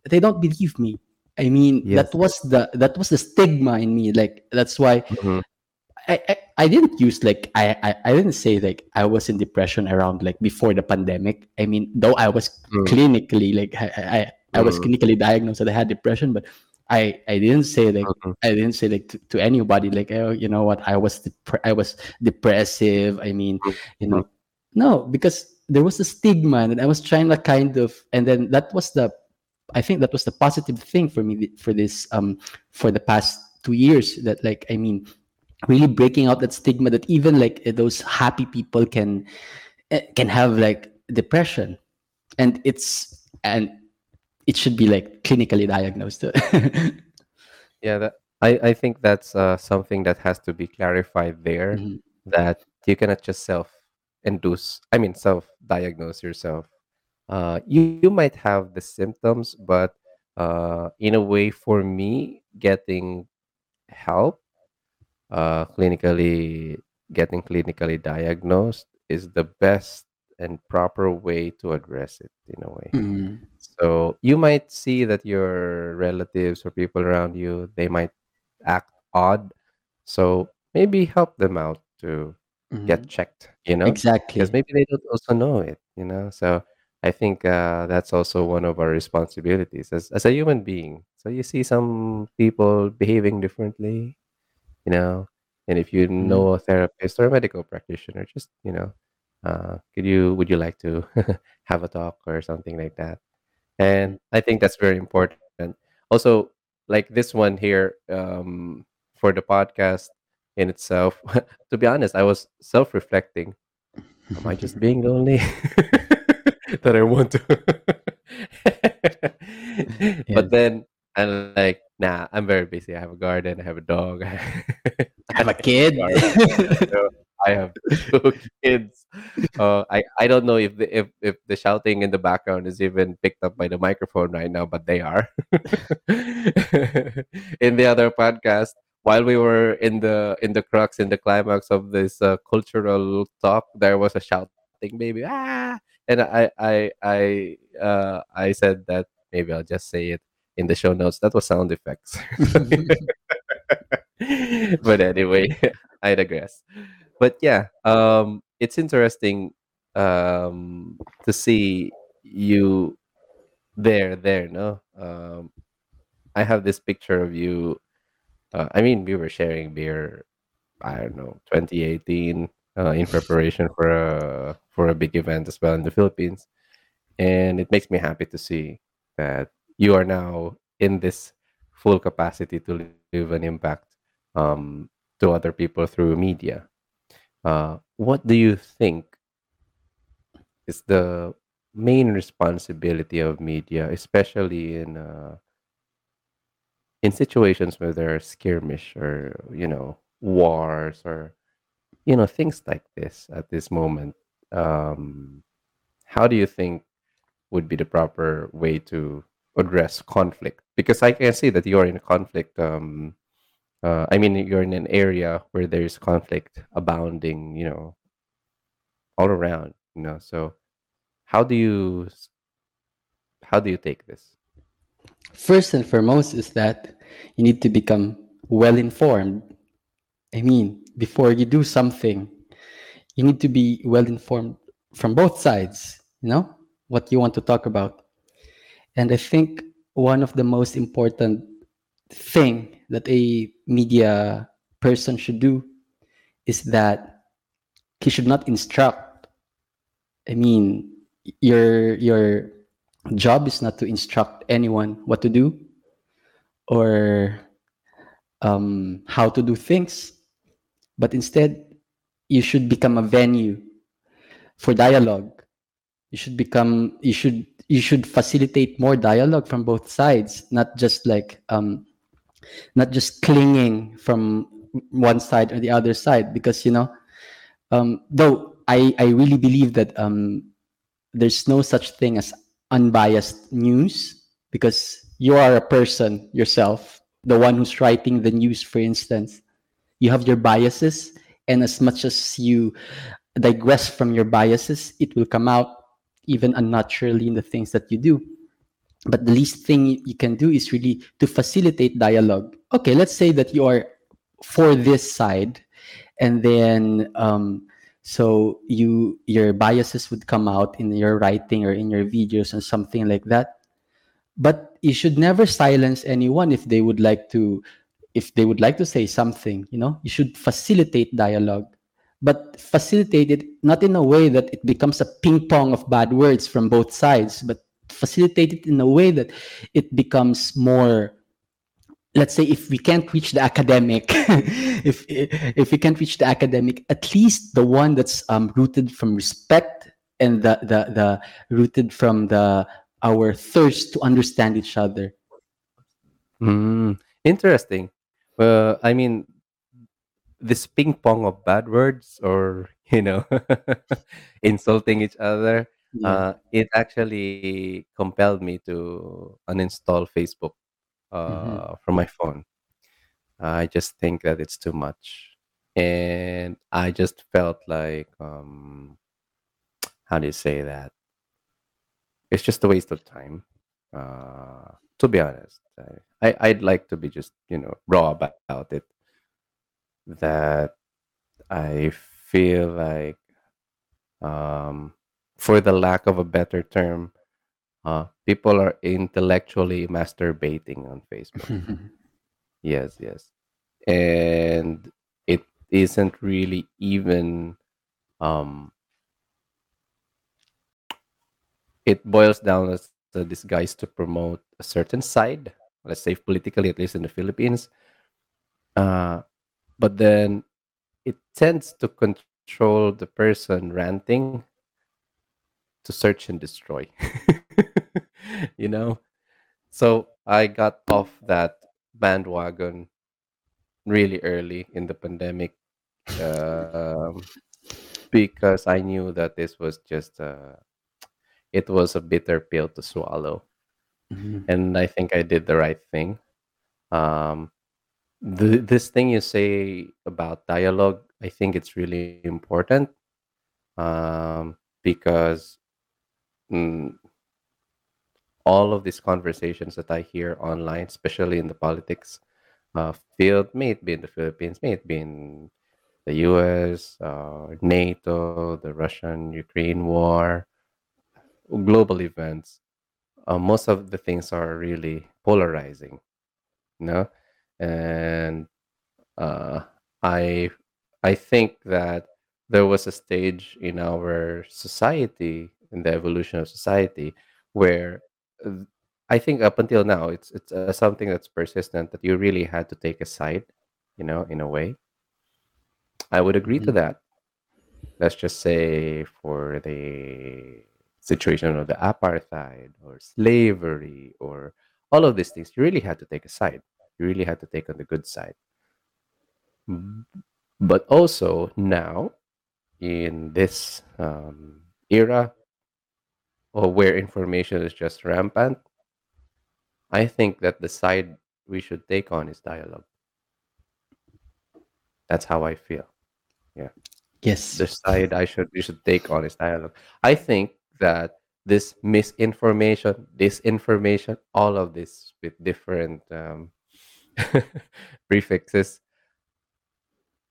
They don't believe me. I mean, that was the that was the stigma in me. Like that's why Mhm. I, I, I didn't use like I, I I didn't say like I was in depression around like before the pandemic. I mean, though I was Mm, clinically like I I, I was mm, clinically diagnosed that I had depression, but I I didn't say like mhm, I didn't say like to, to anybody like oh you know what? I was dep- I was depressive. I mean you know no because there was a stigma and I was trying to kind of and then that was the I think that was the positive thing for me for this um for the past two years that like I mean really breaking out that stigma that even like eh, those happy people can eh, can have like depression. And it's and it should be like clinically diagnosed Yeah, that I I think that's uh, something that has to be clarified there Mhm, that you cannot just self-induce, I mean self-diagnose yourself. Uh, you, you might have the symptoms, but uh, in a way, for me, getting help, uh, clinically getting clinically diagnosed is the best and proper way to address it in a way. mhm, So you might see that your relatives or people around you, they might act odd. So maybe help them out to get mhm. checked, you know, exactly because maybe they don't also know it, you know. So I think uh, that's also one of our responsibilities as, as a human being. So you see some people behaving differently, you know, and if you Mhm, know a therapist or a medical practitioner, just, you know, uh, could you, would you like to have a talk or something like that? And I think that's very important. Also, like this one here, um, for the podcast in itself, to be honest, I was self-reflecting. Am I just being lonely? that I want to. but then I'm like, nah, I'm very busy. I have a garden, I have a dog, I have a kid so I have two kids. Uh, I I don't know if the if if the shouting in the background is even picked up by the microphone right now, but they are. in the other podcast, while we were in the in the crux in the climax of this uh, cultural talk, there was a shouting baby ah, and I I I uh, I said that maybe I'll just say it in the show notes. That was sound effects. but anyway, I digress. But yeah, um, it's interesting um, to see you there. There, no. Um, I have this picture of you. Uh, I mean, we were sharing beer. I don't know, 2018, uh, in preparation for a for a big event as well in the Philippines, and it makes me happy to see that you are now in this full capacity to leave an impact um, to other people through media. Uh, what do you think is the main responsibility of media, especially in uh, in situations where there are skirmish or you know wars or you know things like this at this moment? Um, how do you think would be the proper way to address conflict because I can see that you're in a conflict. Um, uh, I mean, you're in an area where there's conflict abounding. You know, all around. You know, so how do you how do you take this? First and foremost is that you need to become well informed. I mean, before you do something, you need to be well informed from both sides, you know, what you want to talk about. And I think one of the most important thing that a media person should do is that he should not instruct. I mean, your your job is not to instruct anyone what to do or um, how to do things, but instead you should become a venue for dialogue. You should become you should you should facilitate more dialogue from both sides, not just like um, not just clinging from one side or the other side. Because you know, um, though I I really believe that um, there's no such thing as unbiased news because you are a person yourself, the one who's writing the news, for instance. You have your biases, and as much as you digress from your biases, it will come out even unnaturally in the things that you do. But the least thing you can do is really to facilitate dialogue. Okay, let's say that you are for this side, and then um, so you your biases would come out in your writing or in your videos and something like that. But you should never silence anyone if they would like to if they would like to say something you know? You should facilitate dialogue. But facilitate it not in a way that it becomes a ping pong of bad words from both sides but facilitate it in a way that it becomes more let's say if we can't reach the academic if if we can't reach the academic at least the one that's um, rooted from respect and the, the the rooted from the our thirst to understand each other Mm, interesting. Well, I mean, this ping pong of bad words or you know insulting each other yeah. uh it actually compelled me to uninstall facebook hmm uh from my phone. I just think that it's too much. And i just felt like um how do you say that? It's just a waste of time uh to be honest. I, I i'd like to be just you know raw about it. That i feel like um, for the lack of a better term, uh, people are intellectually masturbating on Facebook. Yes, yes. And it isn't really even, um, it boils down as the disguise to promote a certain side, let's say politically, at least in the Philippines. Uh, but then it tends to control the person ranting to search and destroy. you know? So I got off that bandwagon really early in the pandemic um, because I knew that this was just uh, it was a bitter pill to swallow, Mhm. and I think I did the right thing. Um, the, this thing you say about dialogue, I think it's really important um, because mm, all of these conversations that I hear online, especially in the politics uh, field, may it be in the Philippines, may it be in the US, uh, NATO, the Russian Ukraine war, global events, uh, most of the things are really polarizing, you know? And uh, I I think that there was a stage in our society, in the evolution of society, where uh, I think up until now, it's it's uh, something that's persistent that you really had to take a side, you know, in a way. I would agree to Mhm. that. Let's just say for the situation of the apartheid or slavery or all of these things, you really had to take a side. You really had to take on the good side. Mm, But also now in this um, era or where information is just rampant, I think that the side we should take on is dialogue. That's how I feel. Yeah. Yes. The side I should we should take on is dialogue. I think that this misinformation, disinformation, all of this with different um, prefixes.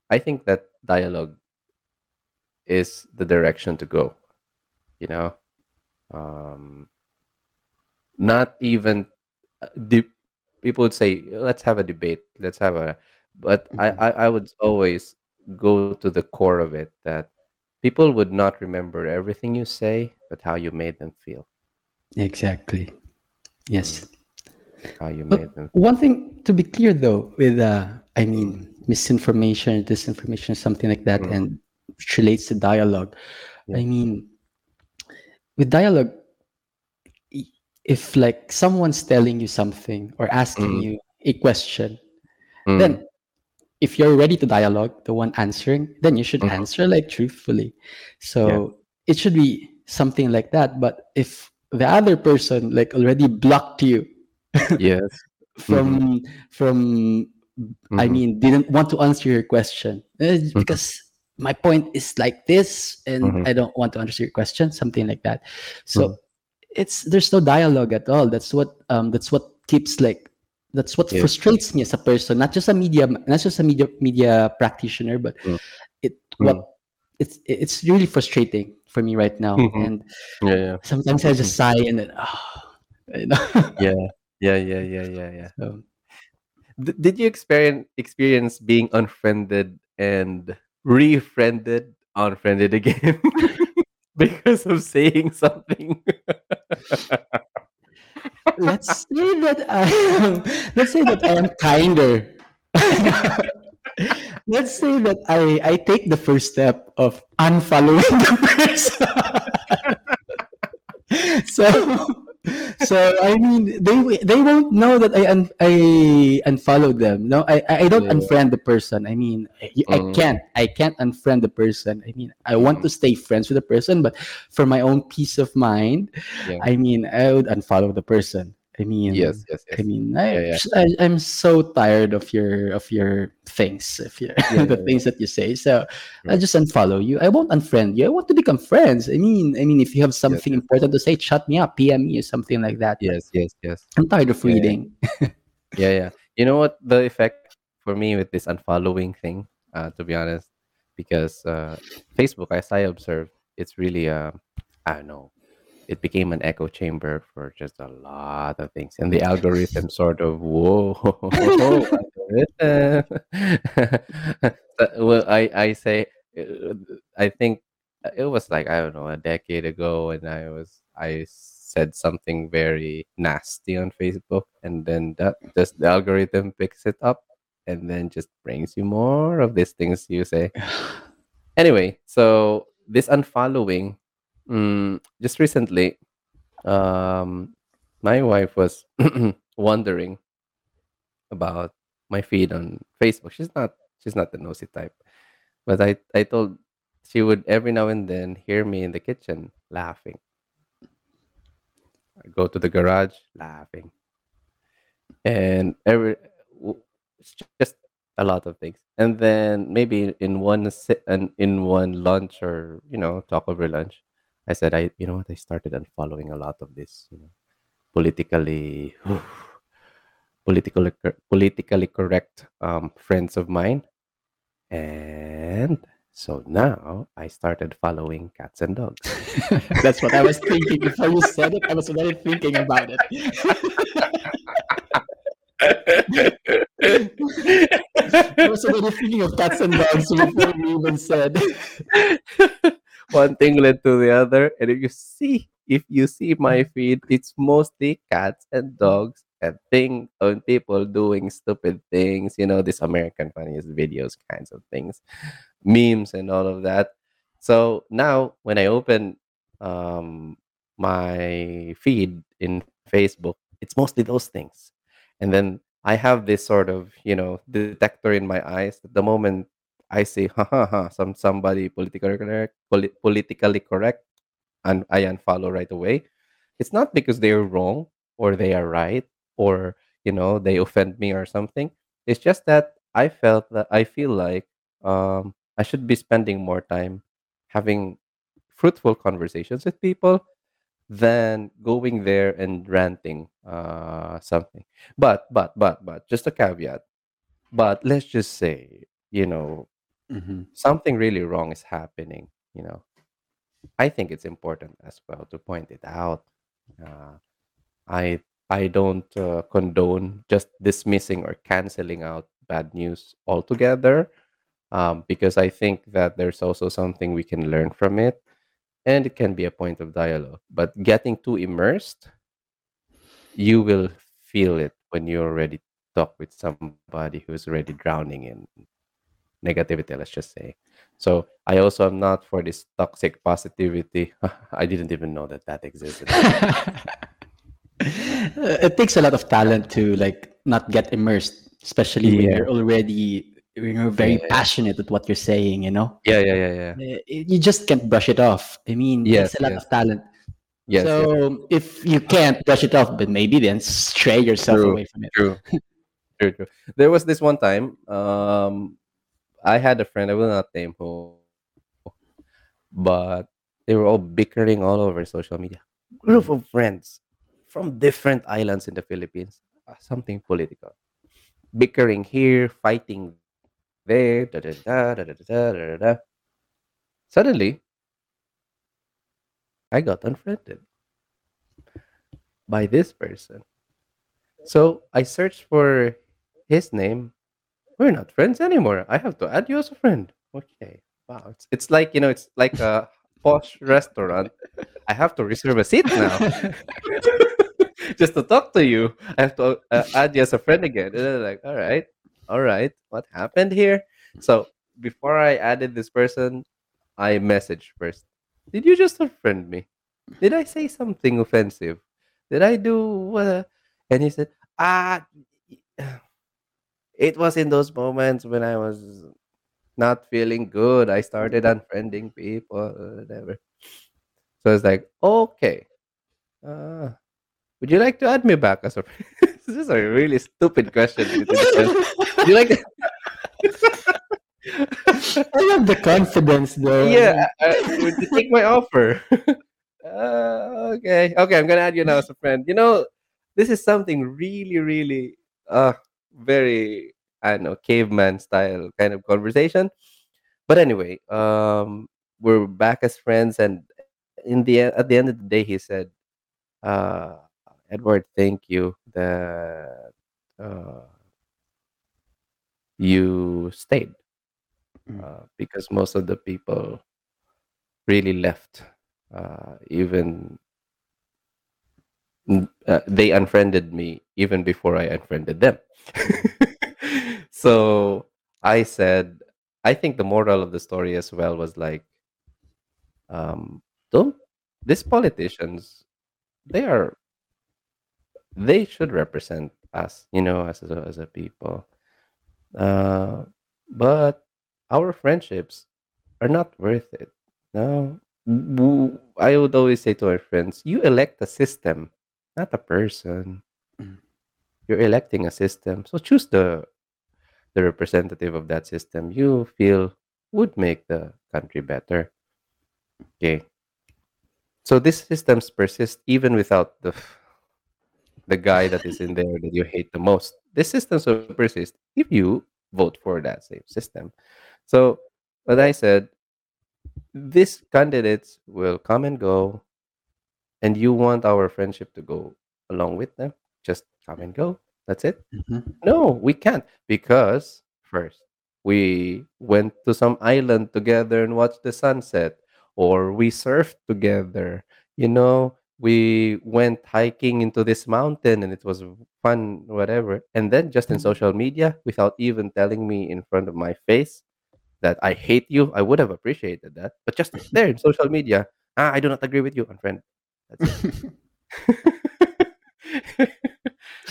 I think that dialogue is the direction to go. You know, um, not even uh, de- people would say, "Let's have a debate. Let's have a," but I, Mhm. I I would always go to the core of it that people would not remember everything you say, but how you made them feel. Exactly. Yes. Mm, how you But made them. one thing to be clear though, with uh, I mean, misinformation, disinformation, something like that, mm, and relates to dialogue. yeah. I mean, with dialogue, if like someone's telling you something or asking Mm, you a question, mm, then if you're ready to dialogue, the one answering, then you should mhm, answer like truthfully. yeah. So it should be something like that. But if the other person like already blocked you Yes. Mm-hmm. from from I Mm-hmm. mean didn't want to answer your question eh, Mm-hmm. because my point is like this and Mm-hmm. I don't want to answer your question, something like that. Mm-hmm. So it's there's no dialogue at all. That's what um that's what keeps like that's what Yes. frustrates me as a person, not just a media not just a media media practitioner, but Mm. it Mm. what it's it's really frustrating for me right now. Mhm. And Yeah, yeah. sometimes I just sigh and then oh, you know. Yeah. Yeah, yeah, yeah, yeah, yeah. so, D- did you experience experience being unfriended and refriended, unfriended again because of saying something? let's say that I am let's say that I am kinder. let's say that I I take the first step of unfollowing the person. so so I mean they they won't know that I un, I unfollowed them. No, I I I don't Yeah. unfriend the person. I mean I, I Mm. can't I can't unfriend the person. I mean I want Mm. to stay friends with the person, but for my own peace of mind, Yeah. I mean I would unfollow the person. I mean Yes, yes, I mean, I, yeah, yeah. I, am so tired of your of your things, if you Yeah, the things that you say. So I just unfollow you. I won't unfriend you. I want to become friends. I mean, I mean, if you have something yes, important to say, shut me up, PM me or something like that. Yes, yes, yes. I'm tired of reading. Yeah, yeah. You know what the effect for me with this unfollowing thing, uh, to be honest, because uh, Facebook, as I observed, it's really uh, I don't know, it became an echo chamber for just a lot of things, and the algorithm sort of whoa. Uh, well, I I say, uh, I think it was like I don't know a decade ago, and I was I said something very nasty on Facebook, and then that just the algorithm picks it up, and then just brings you more of these things you say. Anyway, so this unfollowing, mm, just recently, um, my wife was wondering about my feed on Facebook. She's not she's not the nosy type, but I I told she would every now and then hear me in the kitchen laughing. I go to the garage laughing, and every w- it's just a lot of things. And then maybe in one sit and in one lunch or you know talk over lunch, I said I you know what I started unfollowing a lot of this you know politically politically politically correct um, friends of mine, and so now I started following cats and dogs. That's what I was thinking before you said it. I was already thinking about it. I was already thinking of cats and dogs before you even said. One thing led to the other, and if you see if you see my feed, it's mostly cats and dogs and thing and people doing stupid things, you know, this American funniest videos kinds of things, memes and all of that. So now when I open um my feed in Facebook, it's mostly those things. And then I have this sort of, you know, detector in my eyes. At the moment I say, ha ha ha, some somebody politically correct, poli- politically correct, and I unfollow right away. It's not because they're wrong or they are right. or you know they offend me or something. It's just that I felt that I feel like um, I should be spending more time having fruitful conversations with people than going there and ranting uh, something. But but but but just a caveat. But let's just say you know Mm-hmm. something really wrong is happening. You know, I think it's important as well to point it out. Uh, I I don't uh, condone just dismissing or canceling out bad news altogether um, because I think that there's also something we can learn from it and it can be a point of dialogue. But getting too immersed, you will feel it when you already talk with somebody who's already drowning in negativity, let's just say. So I also am not for this toxic positivity. I didn't even know that that existed. it takes a lot of talent to like not get immersed, especially when you're already when you're very Yeah. passionate with what you're saying. You know, Yeah, yeah, yeah, yeah. Eh, you just can't brush it off. I mean, Yes, it's a lot yes. of talent. Yes, yes. so if you can't brush it off, but maybe then stray yourself True, away from it. true, true, true. There was this one time, um, I had a friend, I will not name who, but they were all bickering all over social media. Group of friends from different islands in the Philippines, uh, something political. Bickering here, fighting there, da da da da da da da da. Suddenly, I got unfriended by this person. So I searched for his name. We're not friends anymore. I have to add you as a friend. Okay. Wow. It's, it's like, you know, it's like a posh restaurant. I have to reserve a seat now just to talk to you. I have to uh, add you as a friend again. And they're like, all right, all right. What happened here? So before I added this person, I messaged first. Did you just unfriend me? Did I say something offensive? Did I do what? And he said, ah, it was in those moments when I was not feeling good. I started unfriending people, whatever. So it's like, okay, uh, would you like to add me back as a friend? this is a really stupid question. to be honest. Would you like? I have the confidence, though. Yeah, uh, would you take my offer? uh, okay, okay, I'm gonna add you now as a friend. You know, this is something really, really, uh, very, I don't know, caveman style kind of conversation. But anyway, um, we're back as friends, and in the at the end of the day, he said, uh, "Edward, thank you that uh, you stayed Mm. uh, because most of the people really left. Uh, even uh, they unfriended me even before I unfriended them. so I said, I think the moral of the story as well was like, um, don't these politicians they are they should represent us, you know, as a, as a people. Uh, but our friendships are not worth it. No, I would always say to our friends, you elect a system, not a person. Mm. You're electing a system, so choose the the representative of that system you feel would make the country better. Okay, so these systems persist even without the the guy that is in there that you hate the most. These systems will persist if you vote for that same system. So, what I said, these candidates will come and go, and you want our friendship to go along with them. Just come and go. That's it. Mhm. No, we can't because first we went to some island together and watched the sunset, or we surfed together. You know, we went hiking into this mountain and it was fun, whatever. And then just in social media, without even telling me in front of my face that I hate you, I would have appreciated that. But just there in social media, ah, I do not agree with you, unfriend.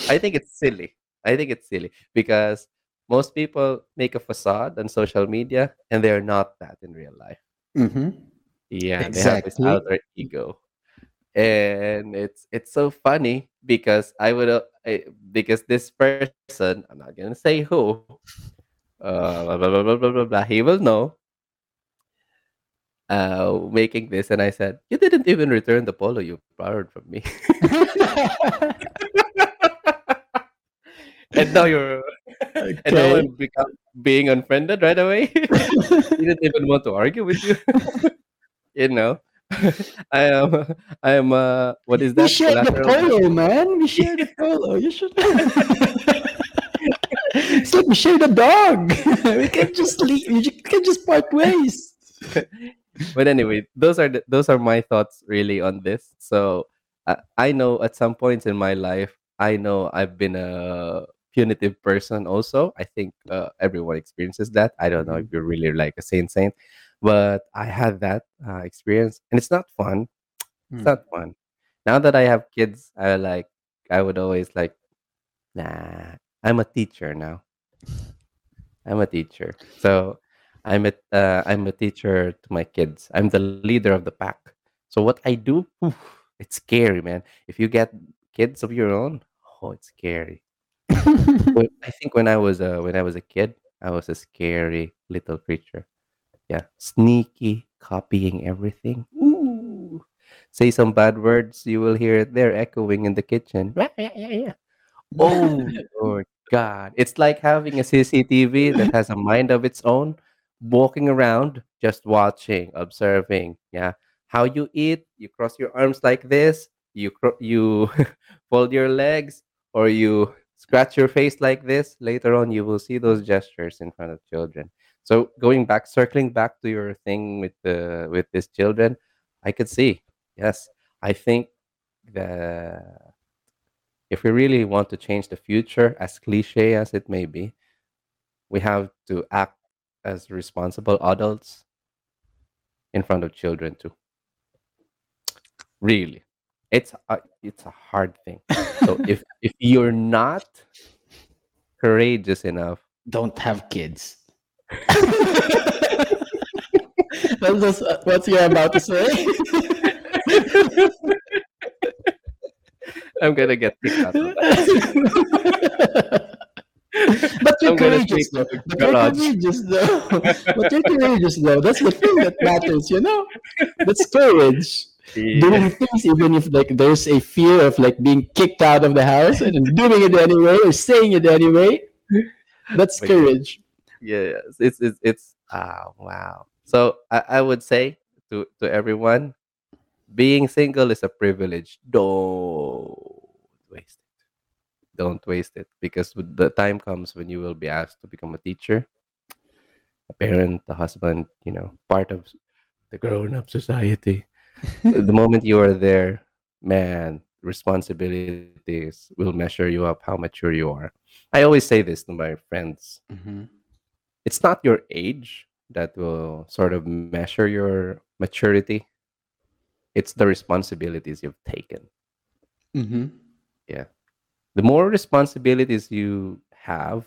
I think it's silly. I think it's silly because most people make a facade on social media and they're not that in real life. Mhm. Yeah, they have this Exactly. outer ego. And it's it's so funny because I would uh, I, because this person, I'm not gonna say who, uh, blah, blah, blah, blah, blah, blah, blah, he will know, uh, making this. And I said, You didn't even return the polo you borrowed from me. and now you're, and now. I'm become, being unfriended right away. he didn't even want to argue with you. you know, I am, I am, uh, what is that? We that? share the polo, man. We share the polo. You should. it's like we share the dog. we can just leave. We can just part ways. But anyway, those are the, those are my thoughts really on this. So uh, I know at some points in my life, I know I've been a punitive person. Also, I think uh, everyone experiences that. I don't know if Mhm. you're really like a saint saint, but I had that uh, experience, and it's not fun. It's Mm. not fun. Now that I have kids, I like I would always like, nah, I'm a teacher now. I'm a teacher. So I'm a uh, I'm a teacher to my kids. I'm the leader of the pack. So what I do, oof, it's scary, man. If you get kids of your own, oh, it's scary. I think when I was uh, when I was a kid, I was a scary little creature. Yeah, sneaky, copying everything. Ooh. Say some bad words, you will hear it there echoing in the kitchen. Oh Lord God. It's like having a CCTV that has a mind of its own, walking around, just watching, observing. Yeah. How you eat, you cross your arms like this, you cro- you fold your legs, or you scratch your face like this. Later on, you will see those gestures in front of children. So going back, circling back to your thing with the with these children, I could see. Yes, I think the if we really want to change the future, as cliche as it may be, we have to act as responsible adults in front of children too. Really, it's a, it's a hard thing. So if if you're not courageous enough, Don't have kids. That's just what you're about to say. I'm gonna get kicked out. Of but you're courageous though. But you're courageous though. but you're courageous though. That's the thing that matters, you know? That's courage. Yeah. Doing things even if like there's a fear of like being kicked out of the house and doing it anyway or saying it anyway. That's yeah, courage. yes, it's it's it's ah wow. So I, I would say to to everyone, being single is a privilege. Don't waste it. Don't waste it because the time comes when you will be asked to become a teacher, a parent, a husband, you know, part of the grown-up society. the moment you are there, man, responsibilities will measure you up how mature you are. I always say this to my friends. Mm-hmm. It's not your age that will sort of measure your maturity. It's the responsibilities you've taken. Mm-hmm. Yeah. The more responsibilities you have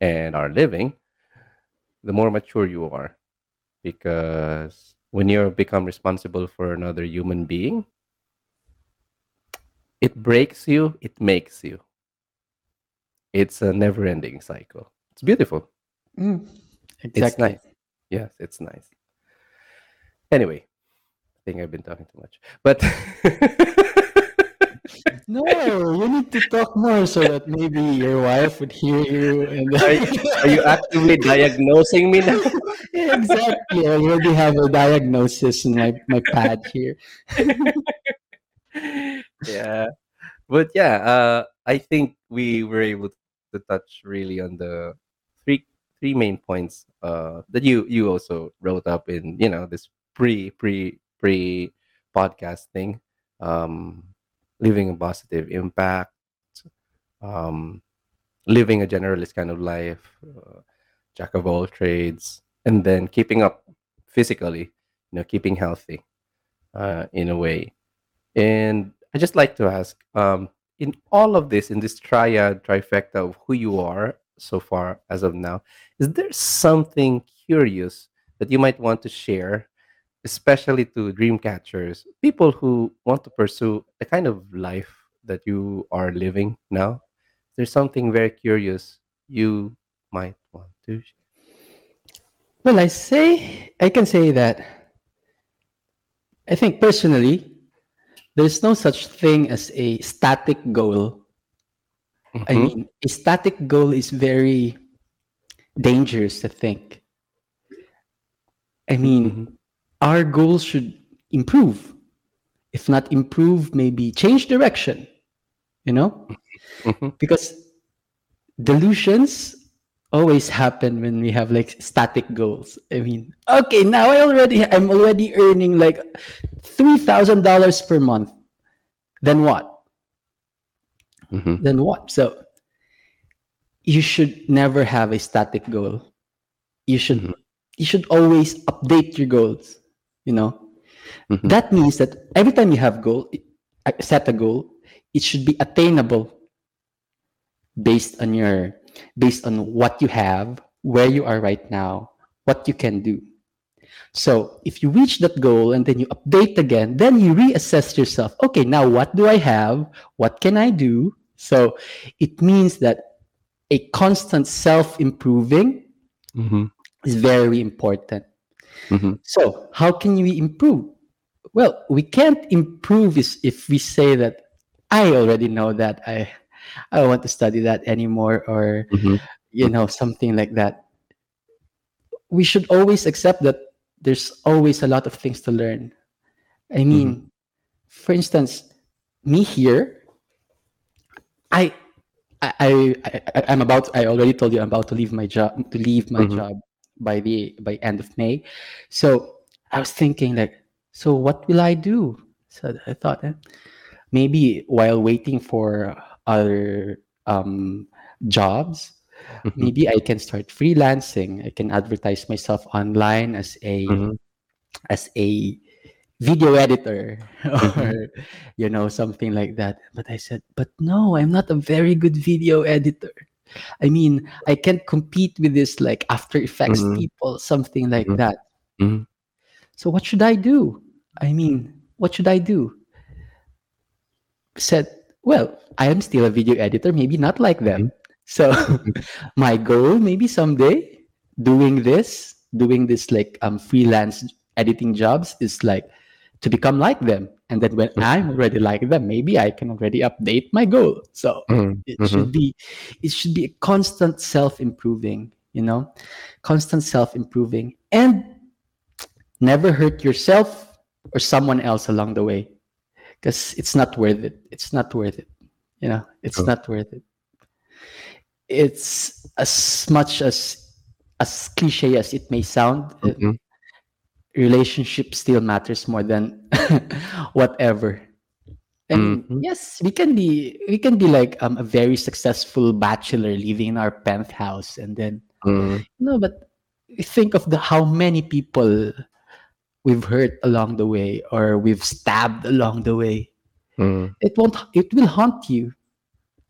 and are living, the more mature you are. Because when you become responsible for another human being, it breaks you, it makes you. It's a never ending cycle. It's beautiful. Mm, It's exactly. nice. Yes, it's nice. Anyway, I think I've been talking too much. But No, you need to talk more so that maybe your wife would hear you and are, you- are you actively diagnosing me now? Yeah, exactly. I already have a diagnosis in my, my pad here. yeah. But yeah, uh, I think we were able to touch really on the three three main points uh, that you you also wrote up in you know this pre pre pre podcast thing. Um, leaving a positive impact, um, living a generalist kind of life, uh, jack of all trades, and then keeping up physically, you know, keeping healthy uh, in a way. And I just like to ask, um, in all of this, in this triad, trifecta of who you are so far as of now, is there something curious that you might want to share, especially to dream catchers, people who want to pursue the kind of life that you are living now? There's something very curious you might want to share. Well, I say I can say that I think personally, there's no such thing as a static goal. I Mhm, mean, a static goal is very dangerous to think. I mean, mhm, our goals should improve. If not improve, maybe change direction, you know? mhm, Because delusions always happen when we have like static goals. I mean, okay, now I already I'm already earning like three thousand dollars per month. Then what? mhm, Then what? So you should never have a static goal. You should Mhm. you should always update your goals. You know, mhm, that means that every time you have goal, set a goal, it should be attainable based on your based on what you have, where you are right now, what you can do. So if you reach that goal and then you update again, then you reassess yourself. Okay, now what do I have? What can I do? So it means that a constant self-improving mhm, is very important. Mhm, So how can we improve? Well, we can't improve is if we say that I already know that I I don't want to study that anymore or mhm, you know something like that. We should always accept that there's always a lot of things to learn. I mean, for instance, me here, I I, I I I'm about I already told you I'm about to leave my job to leave my Mhm. job by the by end of May. So I was thinking like, so what will I do? So I thought eh, maybe while waiting for other um, jobs, mhm, maybe I can start freelancing. I can advertise myself online as a mhm, as a video editor or you know something like that but i said but no i'm not a very good video editor i mean i can't compete with this like after effects mhm, people something like mhm, that. Mhm, so what should i do? I mean what should i do? Said well i am still a video editor maybe not like them. So mhm, my goal maybe someday doing this doing this like um freelance editing jobs is like to become like them. And then when i'm already like them maybe i can already update my goal. So mhm, it should be it should be a constant self-improving you know constant self-improving. And never hurt yourself or someone else along the way because it's not worth it. It's not worth it. You know it's not worth it. It's as much as as cliche as it may sound mhm, relationship still matters more than whatever and Mhm. yes, we can be we can be like um, a very successful bachelor living in our penthouse, and then mhm, no, but think of the how many people we've hurt along the way or we've stabbed along the way. mhm, It won't. It will haunt you.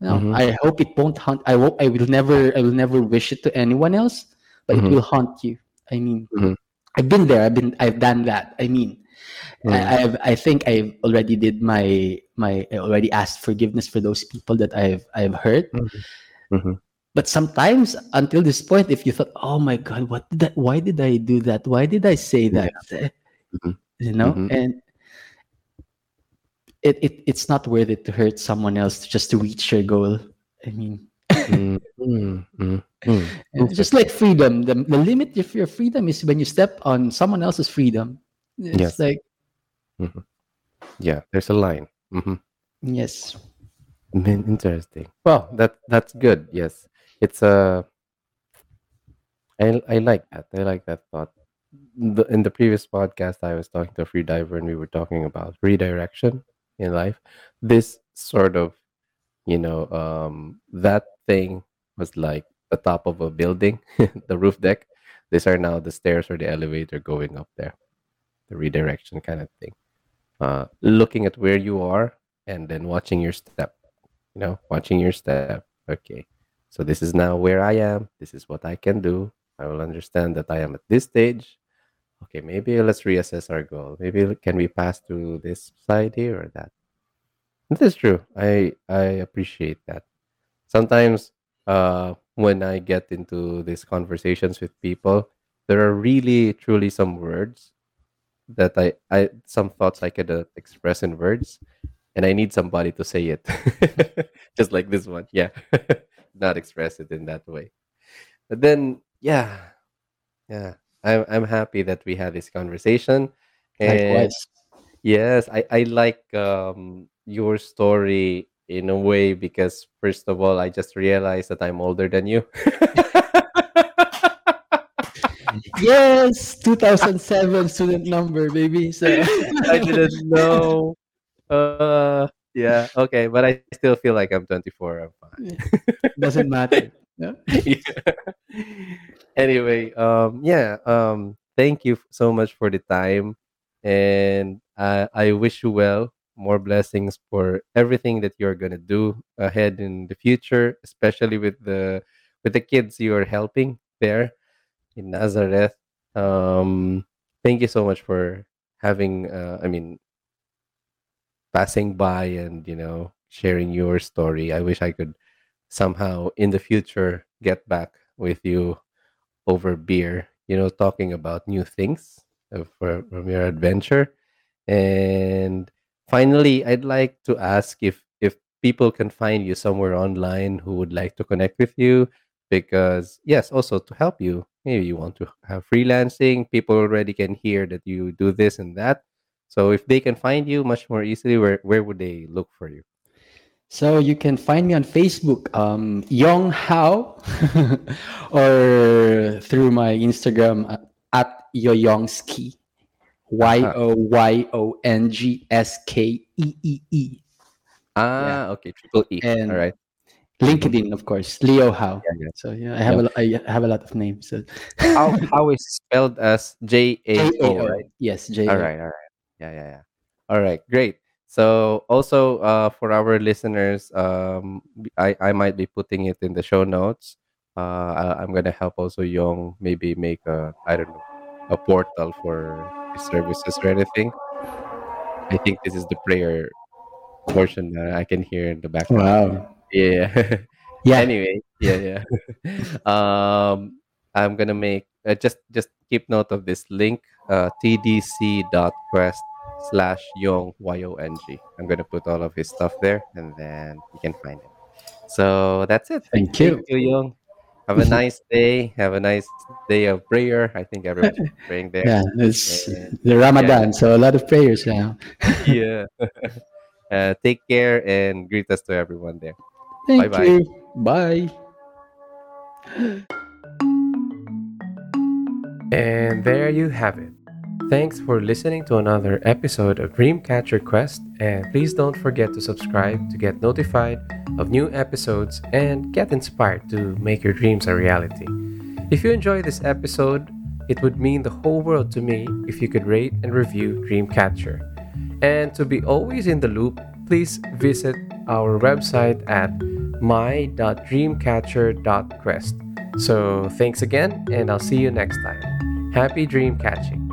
No, Mhm. I hope it won't haunt. I hope I will never. I will never wish it to anyone else, but it will haunt you. I mean, Mhm. I've been there. I've been. I've done that. I mean, mhm, I, I've. I think I've already did my my. I already asked forgiveness for those people that I've I've hurt. mhm, But sometimes, until this point, if you thought, "Oh my God, what did that? Why did I do that? Why did I say that?" Eh, Mhm. You know, Mhm. and it, it it's not worth it to hurt someone else just to reach your goal. I mean, mhm, mhm, mhm, mhm. just like freedom. The, the limit of your freedom is when you step on someone else's freedom. It's Yes. like Yeah, there's a line. Mhm. yes, Man, interesting. Well, that that's good. Yes, it's a. I I like that. I like that thought. The, in the previous podcast, I was talking to a free diver, and we were talking about redirection in life. This sort of, you know, um, that thing was like the top of a building, the roof deck. These are now the stairs or the elevator going up there. The redirection kind of thing. Uh, looking at where you are and then watching your step you know, watching your step. Okay. So this is now where I am. This is what I can do. I will understand that I am at this stage. Okay, maybe let's reassess our goal. Maybe can we pass to this side here or that? This is true. I I appreciate that. Sometimes uh when I get into these conversations with people, there are really truly some words that I I some thoughts I could uh, express in words and I need somebody to say it. Just like this one. Yeah. Not express it in that way. But then yeah, yeah. I'm I'm happy that we had this conversation and Likewise. Yes, I I like um your story in a way because first of all, I just realized that I'm older than you. Yes, 2007 student number, baby. So I didn't know. Uh, yeah, okay, but I still feel like I'm 24. I'm doesn't matter. Yeah. Yeah. Anyway, um, yeah, um, thank you so much for the time, and I I wish you well. More blessings for everything that you're gonna do ahead in the future, especially with the with the kids you are helping there in Nazareth. Um, thank you so much for having. Uh, I mean, passing by and you know sharing your story. I wish I could somehow in the future get back with you over beer, you know, talking about new things uh, for, from your adventure. And finally, I'd like to ask if if people can find you somewhere online who would like to connect with you, because yes, also to help you. Maybe you want to have freelancing. People already can hear that you do this and that. So if they can find you much more easily, where where would they look for you? So you can find me on Facebook, um, Yong Jao, or through my Instagram uh, at Yoyongskee, Y Aha. O Y O N G S K E E E. Yeah, Ah, okay, triple E. All and right. Mhm. LinkedIn, of course, Leo Jao. Yeah, yeah. So yeah, I have yeah. a have a lot of names. So How how is spelled as J A O, right? Yes, J All right, all right. Yeah, yeah, yeah. All right, great. So also uh, for our listeners, um, I I might be putting it in the show notes. Uh, I, I'm gonna help also Yong maybe make a I don't know a portal for services or anything. I think this is the prayer portion that I can hear in the background. Wow. Yeah. Yeah. Anyway, yeah, yeah. um, I'm gonna make uh, just just keep note of this link, uh, tdc.quest slash yong y o n g. I'm gonna put all of his stuff there, and then you can find it So that's it. Thank Thank you. you, Yong. Have a nice day. Have a nice day of prayer. I think everyone should be praying there. Yeah, it's And the yeah, Ramadan, so a lot of prayers now. yeah. uh, take care and greet us to everyone there. Bye-bye. you. Bye. And there you have it. Thanks for listening to another episode of Dreamcatcher Quest, and please don't forget to subscribe to get notified of new episodes and get inspired to make your dreams a reality. If you enjoy this episode, it would mean the whole world to me if you could rate and review Dreamcatcher. And to be always in the loop, please visit our website at my.dreamcatcher.quest. So thanks again, and I'll see you next time. Happy dream catching.